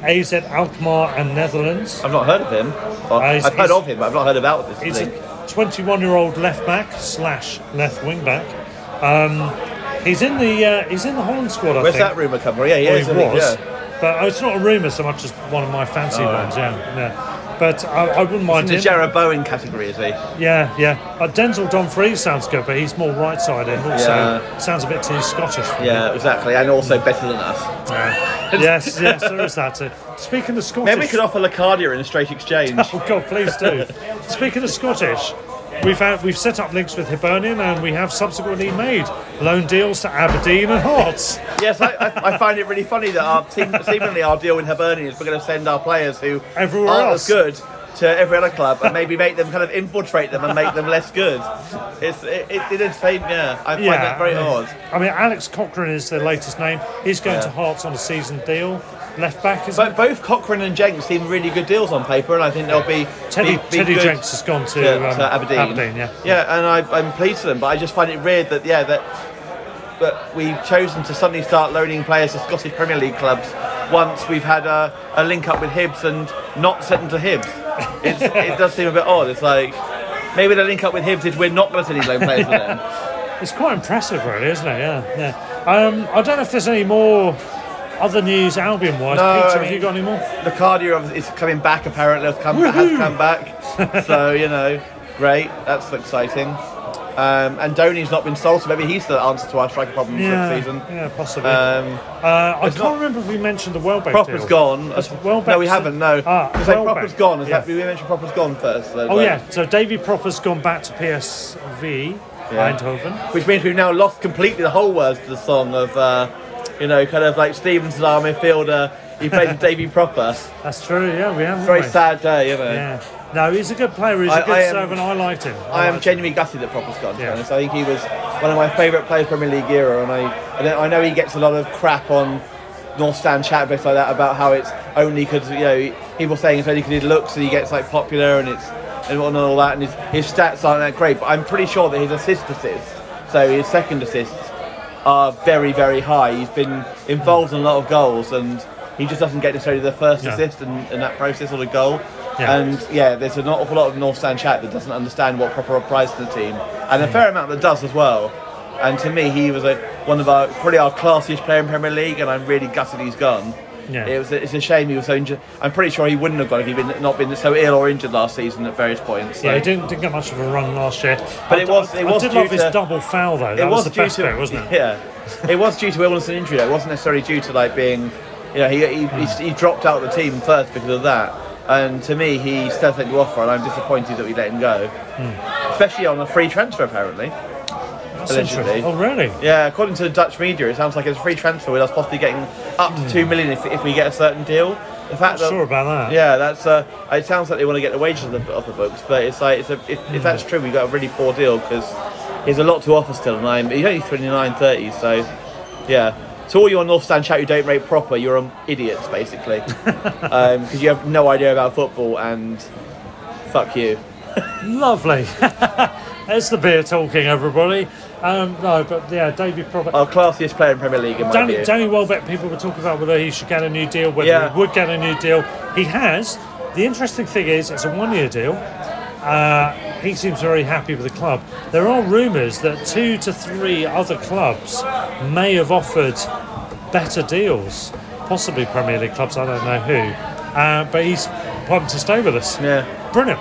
AZ Alkmaar and Netherlands. I've not heard of him. Well, Uh, I've heard of him, but I've not heard about this. He's a 21 year old left back slash left wing back. Um, he's in the uh, he's in the Holland squad. I Where's think. that rumour come from? Yeah, is. he was, yeah. but it's not a rumour so much as one of my fancy Oh, ones. Yeah, yeah. But I, I wouldn't mind. In mind the. Jarrod Bowen category, is he? Yeah, yeah. Uh, Denzel Dumfries sounds good, but he's more right sided. Also, Yeah. sounds a bit too Scottish. For Yeah, exactly, and also better than us. Me. yes, yes, there is that. Too. Speaking of Scottish, Maybe we could offer Locadia in a straight exchange. Oh God, please do. Speaking of Scottish, we've had, we've set up links with Hibernian, and we have subsequently made loan deals to Aberdeen and Hearts. yes, I, I, I find it really funny that our seem, seemingly our deal with Hibernian is we're going to send our players who Everywhere aren't else. as good to every other club and maybe make them kind of infiltrate them and make them less good. It's it, it, it is same, yeah. I find that very I mean, odd. I mean, Alex Cochrane is the latest name. He's going Yeah. to Hearts on a season deal. Left back But both Cochrane and Jenks seem really good deals on paper, and I think they'll be Teddy. be, be Teddy Jenks has gone to, to, um, to Aberdeen. Aberdeen, yeah. yeah, and I, I'm pleased for them, but I just find it weird that yeah that that we've chosen to suddenly start loaning players to Scottish Premier League clubs once we've had a, a link up with Hibs and not sent them to Hibs. It's, it does seem a bit odd. It's like maybe the link up with Hibs is we're not going to send any loan players to them. It's quite impressive, really, isn't it? Yeah, yeah. Um, I don't know if there's any more other news Albion wise. No, Peter, have you got any more? Locadia is coming back apparently. Has come, has come back. so you know, great. That's exciting. Um, and Donny's not been sold, so maybe he's the answer to our striker problem Yeah, for the season. yeah, possibly. Um, Uh, I can't not- remember if we mentioned the Welbeck Pröpper's deal. gone. Welbeck no, we haven't. No. Ah, like, Pröpper's gone. Is Yeah. that, we mentioned Pröpper's gone first. So Oh yeah, so Davy Pröpper's gone back to PSV Yeah. Eindhoven. Which means we've now lost completely the whole words to the song of, uh, you know, kind of like Stevenson's our midfielder. He played with Davy Pröpper. That's true. Yeah, we have. Very we? sad day, you know. Yeah. No, he's a good player. He's a I- good I am- servant. I liked him. I am liked genuinely gutted that Pröpper's gone. To be Yeah. honest, I think he was one of my favourite players Premier League era, and I, I, know, I know he gets a lot of crap on North Stand chat bits like that about how it's only because you know people saying it's only because he looks and he gets like popular and it's and all- and all that, and his, his stats aren't that great. But I'm pretty sure that his assist assists, so his second assists, are very very high. He's been involved in a lot of goals and. He just doesn't get necessarily the first Yeah. assist in, that process or the goal. Yeah. And yeah, there's an awful lot of North Stand chat that doesn't understand what Pröpper prize in the team, and a mm. fair amount that does as well. And to me, he was a, one of our probably our classiest player in Premier League, and I'm really gutted he's gone. Yeah. It was it's a shame he was so injured. I'm pretty sure he wouldn't have gone if he'd been, not been so ill or injured last season at various points. So. Yeah, he didn't, didn't get much of a run last year. But I, it was- I, was I did love his to- double foul though. That it was, was, the best to bit, wasn't it? Yeah, it was due to illness and injury. Though. It wasn't necessarily due to like being, you know, he he, he, hmm. he dropped out of the team first because of that. And to me, he still had to offer, and I'm disappointed that we let him go, hmm. especially on a free transfer apparently. That's allegedly. Oh really? Yeah, according to the Dutch media, it sounds like it's a free transfer with us possibly getting up to two million if, if we get a certain deal. The fact that sure about that. yeah, that's uh, it sounds like they want to get the wages of the, of the books, but it's like it's a, if, if that's true, we've got a really poor deal because he's a lot to offer still, and I'm, he's only 29, 30, so yeah. To all your North Stand chat who don't rate Pröpper, you're um, idiots basically, because you have no idea about football and fuck you. Lovely. It's the beer talking, everybody. Um, no, but yeah, David Pröpper. Our classiest player in Premier League, in my Danny, view. Danny Welbeck, people were talking about whether he should get a new deal, whether Yeah. he would get a new deal. He has. The interesting thing is, it's a one year deal. Uh, he seems very happy with the club. There are rumours that two to three other clubs may have offered better deals, possibly Premier League clubs, I don't know who. Uh, but he's pumped to stay with us. Yeah. Brilliant.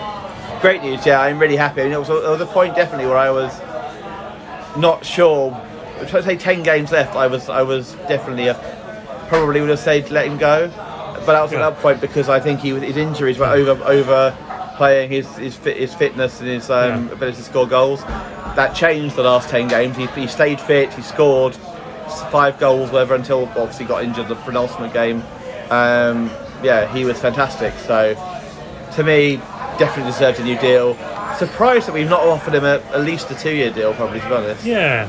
Great news, yeah. I'm really happy. I mean, it was, was a point definitely where I was not sure. If I say ten games left, I was I was definitely uh probably would have said let him go, but that was at that point because I think he his injuries were over over playing his his, fit, his fitness and his um, Yeah. ability to score goals. That changed the last ten games. He, he stayed fit. He scored five goals, whatever, until obviously got injured the penultimate game. Um, yeah, he was fantastic. So to me, definitely deserved a new deal. Surprised that we've not offered him a, at least a two-year deal, probably to be honest. Yeah.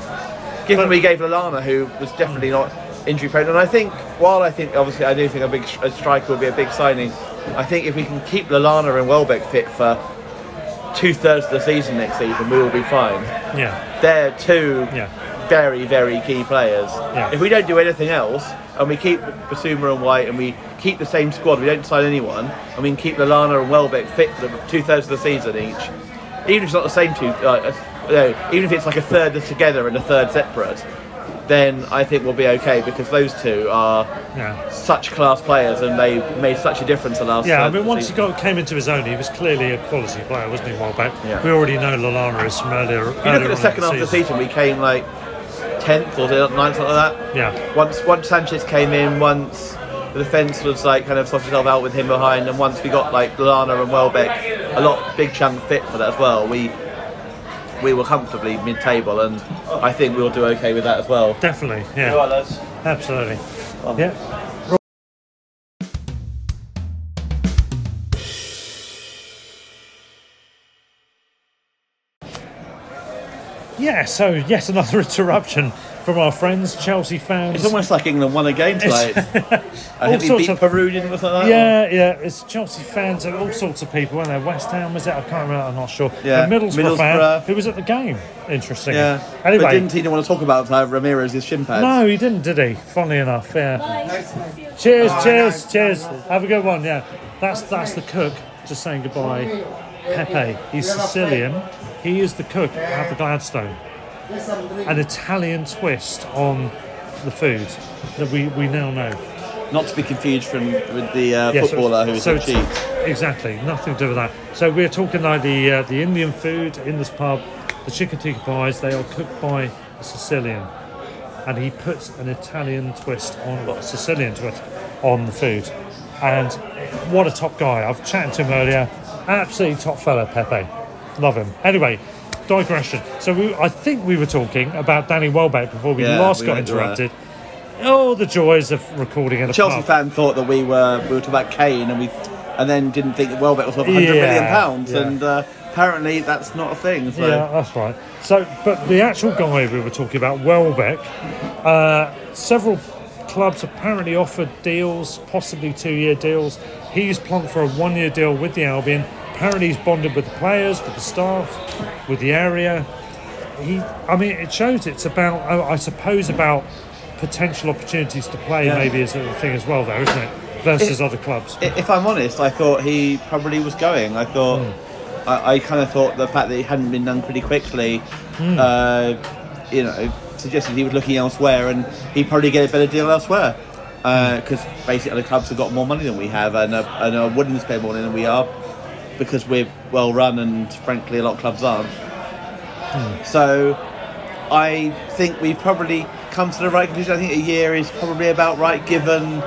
Given But- we gave Lallana, who was definitely hmm. not injury prone, and I think while I think obviously I do think a big a striker would be a big signing, I think if we can keep Lallana and Welbeck fit for two thirds of the season next season, we will be fine. Yeah. They're two Yeah. very very key players. Yeah. If we don't do anything else and we keep Bissouma and White and we keep the same squad, we don't sign anyone, and we can keep Lallana and Welbeck fit for two thirds of the season each, even if it's not the same two, uh, uh, no, even if it's like a third that's together and a third separate, then I think we'll be okay because those two are Yeah. such class players and they made such a difference in last. Yeah, I mean, once he got came into his own, he was clearly a quality player, wasn't he, Welbeck? Yeah. We already know Lallana is from earlier. You look at the second half of the season, we came like tenth or ninth, something like that. Yeah. Once once Sanchez came in, once the defence was like kind of sorted itself out with him behind, and once we got like Lallana and Welbeck, a lot big chunk fit for that as well. We we were comfortably mid-table, and I think we'll do okay with that as well. Definitely, yeah. All right, lads. Absolutely. Yeah. Yeah, so yet another interruption from our friends, Chelsea fans. It's almost like England won a game tonight. I think we beat of- Peru, didn't like that? Yeah, yeah, it's Chelsea fans and all sorts of people, weren't there? West Ham was it? I can't remember. I'm not sure. Yeah, A Middlesbrough, fan Middlesbrough. who was at the game. Interesting. Yeah. Anyway, But didn't he want to talk about uh, Ramirez's shin pads? no, he didn't, did he? Funnily enough, yeah. Cheers, cheers, cheers. Have a good one. Yeah, that's that's the cook just saying goodbye. Pepe, he's Sicilian. He is the cook at the Gladstone. An Italian twist on the food that we, we now know. Not to be confused from with the uh, Yes, footballer who was so so cheap. Exactly, nothing to do with that. So we're talking like the uh, the Indian food in this pub, the chicken tikka pies. They are cooked by a Sicilian, and he puts an Italian twist on a Sicilian twist on the food. And what a top guy! I've chatted to him earlier. Absolutely top fella, Pepe. Love him. Anyway. Digression. So we, I think we were talking about Danny Welbeck before we Yeah, last we got went to that. interrupted. Oh, the joys of recording in a Chelsea pub. fan thought that we were we were talking about Kane and we and then didn't think that Welbeck was worth 100 Yeah, million pounds yeah. and uh, apparently that's not a thing. So Yeah, that's right. So, but the actual guy we were talking about, Welbeck, uh, several clubs apparently offered deals, possibly two-year deals. He's plumped for a one-year deal with the Albion. Apparently, he's bonded with the players, with the staff, with the area. He, I mean, it shows it's about, oh, I suppose, about potential opportunities to play. Yeah. Maybe is a thing as well, though, isn't it? Versus It- other clubs. If I'm honest, I thought he probably was going. I thought Hmm. I, I kind of thought the fact that it hadn't been done pretty quickly, Hmm. uh, you know, suggested he was looking elsewhere and he'd probably get a better deal elsewhere. Because basically, other clubs have got more money than we have and are, and are willing to spend more money than we are because we're well run and frankly, a lot of clubs aren't. So I think we've probably come to the right conclusion. I think a year is probably about right, given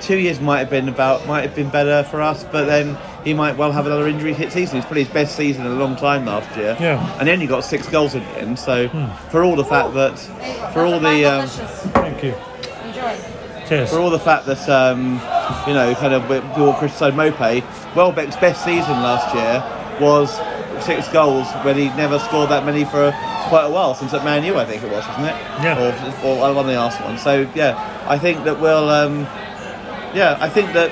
two years might have been about might have been better for us, but then he might well have another injury hit season. It's probably his best season in a long time last year. Yeah. And he only got six goals in the end. So for all the fact that for all the um, Thank you. Cheers. for all the fact that um, you know, kind of we all criticise Maupay, Welbeck's best season last year was six goals when he never scored that many for quite a while since at Man U, I think it was, wasn't it? Yeah. Or, or one of the Arsenal ones. So yeah, I think that we'll. Um, yeah, I think that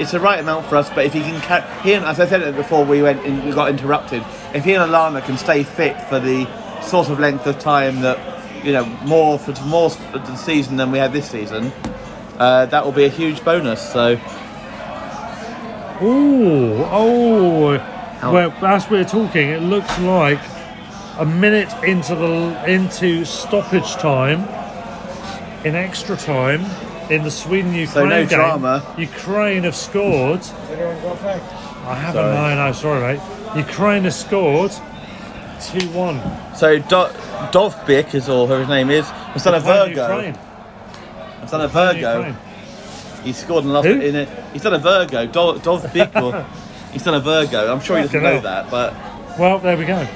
it's the right amount for us. But if he can, ca- he and as I said it before we went, in, we got interrupted. if he and Lallana can stay fit for the sort of length of time that you know more for more for the season than we had this season, uh, that will be a huge bonus. So Ooh, oh. Well, as we're talking, it looks like a minute into the into stoppage time, in extra time, in the Sweden Ukraine So no game. drama. Ukraine have scored. I haven't. Sorry. No, no, sorry, mate. Ukraine has scored two one. so Do- Dovbyk is all whoever his name is, done a Virgo. Done a Virgo. He scored in the Who? in it. He's done a Virgo. Do- Dovbyk or he's done a Virgo. I'm sure he doesn't Fucking know hell. that, but. Well, there we go.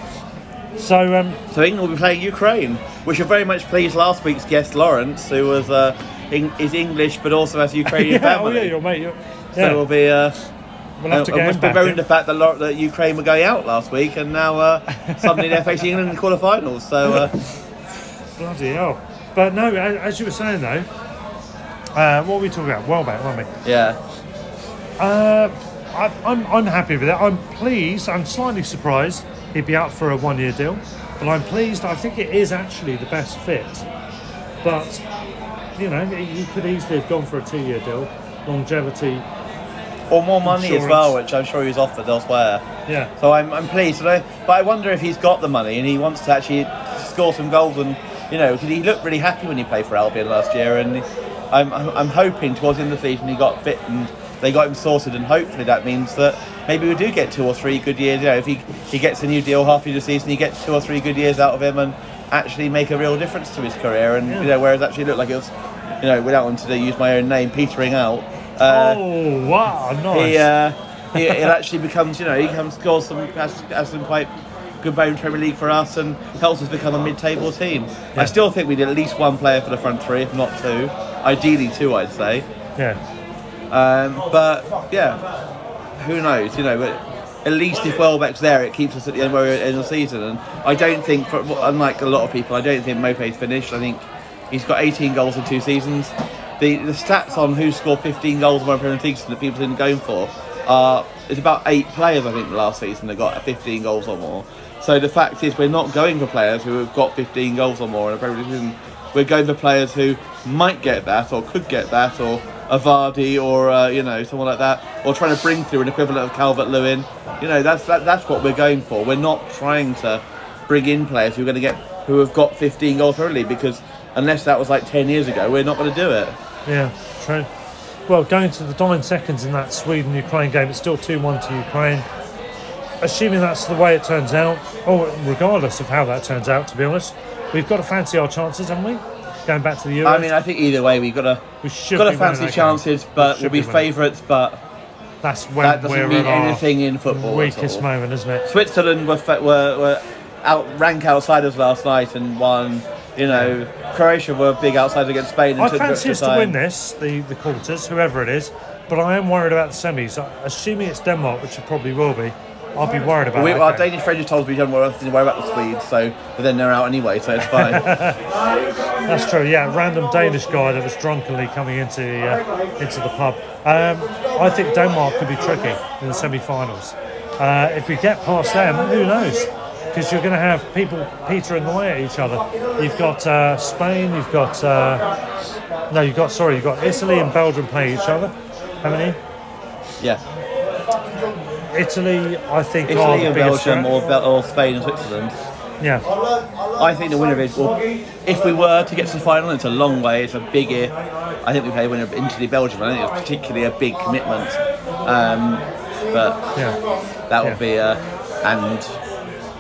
So, um, So England will be playing Ukraine, which are very much pleased last week's guest Lawrence, who was uh, Eng- is English but also has Ukrainian yeah, oh family. yeah, your mate. You're, So yeah, we'll be. Uh, we'll have to uh, get him back bemoaned the fact that, that Ukraine were going out last week, and now uh, suddenly they're facing England in the quarterfinals. So uh, Bloody hell. But no, as you were saying though, uh, what were we talking about? Welbeck, weren't we? yeah, Uh, I, I'm, I'm happy with it. I'm pleased. I'm slightly surprised he'd be out for a one year deal. But I'm pleased. I think it is actually the best fit. But, you know, he he could easily have gone for a two year deal. Longevity, or more money as well, which I'm sure he was offered elsewhere. yeah. So I'm, I'm pleased. But I, but I wonder if he's got the money and he wants to actually score some goals. And you know, because he looked really happy when he played for Albion last year. And I'm, I'm, I'm hoping towards the end of the season he got fit and they got him sorted. And hopefully that means that maybe we do get two or three good years. You know, if he he gets a new deal halfway through the season, he gets two or three good years out of him and actually make a real difference to his career. And you know, whereas actually it looked like it was, you know, without wanting to use my own name, petering out. Uh, oh, wow, nice. he, uh, he, it actually becomes, you know, he comes scores some has, has some quite good bone Premier League for us and helps us become a mid-table team. I still think we need at least one player for the front three, if not two. Ideally two, I'd say. yeah. Um, but yeah, who knows? You know, but at least if Welbeck's there, it keeps us at the end where we're at the end of the season. And I don't think, for, unlike a lot of people, I don't think Maupay's finished. I think he's got 18 goals in two seasons. The the stats on who scored 15 goals in one Premier League season that people didn't go for are it's about eight players I think last season that got 15 goals or more. So the fact is we're not going for players who have got 15 goals or more in a Premier League season. We're going for players who might get that or could get that or a Vardy or uh, you know someone like that or trying to bring through an equivalent of Calvert Lewin. You know that's that, that's what we're going for. We're not trying to bring in players who are going to get who have got 15 goals league because unless that was like 10 years ago, we're not going to do it. Yeah, true. Well, going to the nine seconds in that Sweden Ukraine game, it's still 2 1 to Ukraine. Assuming that's the way it turns out, or regardless of how that turns out, to be honest, we've got to fancy our chances, haven't we? Going back to the Euros. I mean, I think either way we've got to we should got to fancy chances, but should we'll be be favourites. But That's when that doesn't we're mean anything in football. at weakest moment, isn't it? Switzerland were, were, were out rank outsiders last night and won. You know, Croatia were big outsiders against Spain. And I fancy us to win this, the, the quarters, whoever it is, but I am worried about the semis. Assuming it's Denmark, which it probably will be, I'll be worried about We, that our. Danish friend just told me we don't worry, about the Swedes, so but then they're out anyway, so it's fine. That's true. Yeah, random Danish guy that was drunkenly coming into the uh, into the pub. Um, I think Denmark could be tricky in the semi-finals. Uh, if we get past them, who knows? Because you're going to have people petering away at each other. You've got uh, Spain. You've got uh, no. You've got sorry. You've got Italy and Belgium playing each other. Haven't you? yeah, Italy, I think, Italy and Belgium or, Bel- or Spain and Switzerland. Yeah, I think the winner is, well, if we were to get to the final, it's a long way, it's a big if. I think we play winner into the Belgium. I think it's particularly a big commitment. Um, but yeah, that would be, uh, and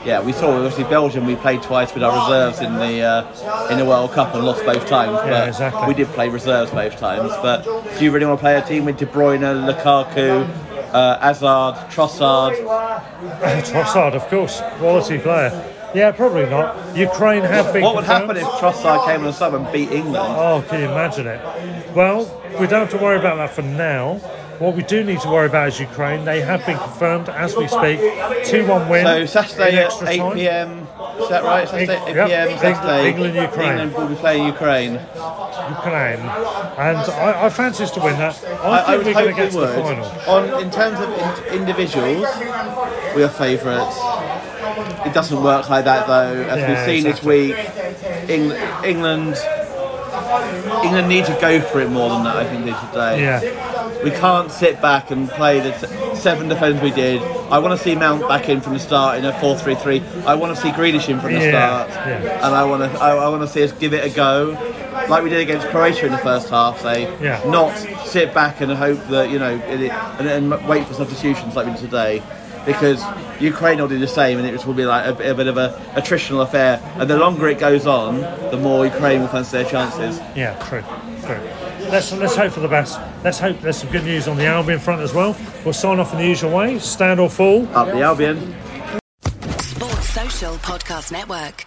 yeah, we saw obviously Belgium. We played twice with our reserves in the uh, in the World Cup and lost both times. But Yeah, exactly. we did play reserves both times. But do you really want to play a team with De Bruyne, Lukaku, uh, Hazard, Trossard? Trossard, of course, quality player. Yeah, probably not. Ukraine have been. What would confirmed. happen if Trossard came on the sub and beat England? Oh, can you imagine it? Well, we don't have to worry about that for now. What we do need to worry about is Ukraine. They have been confirmed as we speak. 2 1 win. So Saturday at 8 time. p.m. Is that right? Saturday at 8 Yep. p.m. Saturday. England, Ukraine. England will be playing Ukraine. Ukraine. And I, I fancy us to win that. I, I, I think would we're going to hope we to the would. On in terms of in- individuals, we are favourites. it doesn't work like that though. As Yeah, we've seen exactly. this week, Eng- England England need to go for it more than that. I think they today. Yeah. We can't sit back and play the s- seven defenders we did. I want to see Mount back in from the start in a 4-3-3. I want to see Grealish in from the Yeah, start, yeah. and I want to I, I want to see us give it a go, like we did against Croatia in the first half. Say, Yeah. not sit back and hope that you know it, and, and wait for substitutions like we did today. Because Ukraine will do the same, and it will be like a, bit- a bit of a attritional affair. And the longer it goes on, the more Ukraine will fancy their chances. Yeah, true, true. Let's let's hope for the best. Let's hope there's some good news on the Albion front as well. We'll sign off in the usual way: stand or fall. Up the Albion. Sports Social Podcast Network.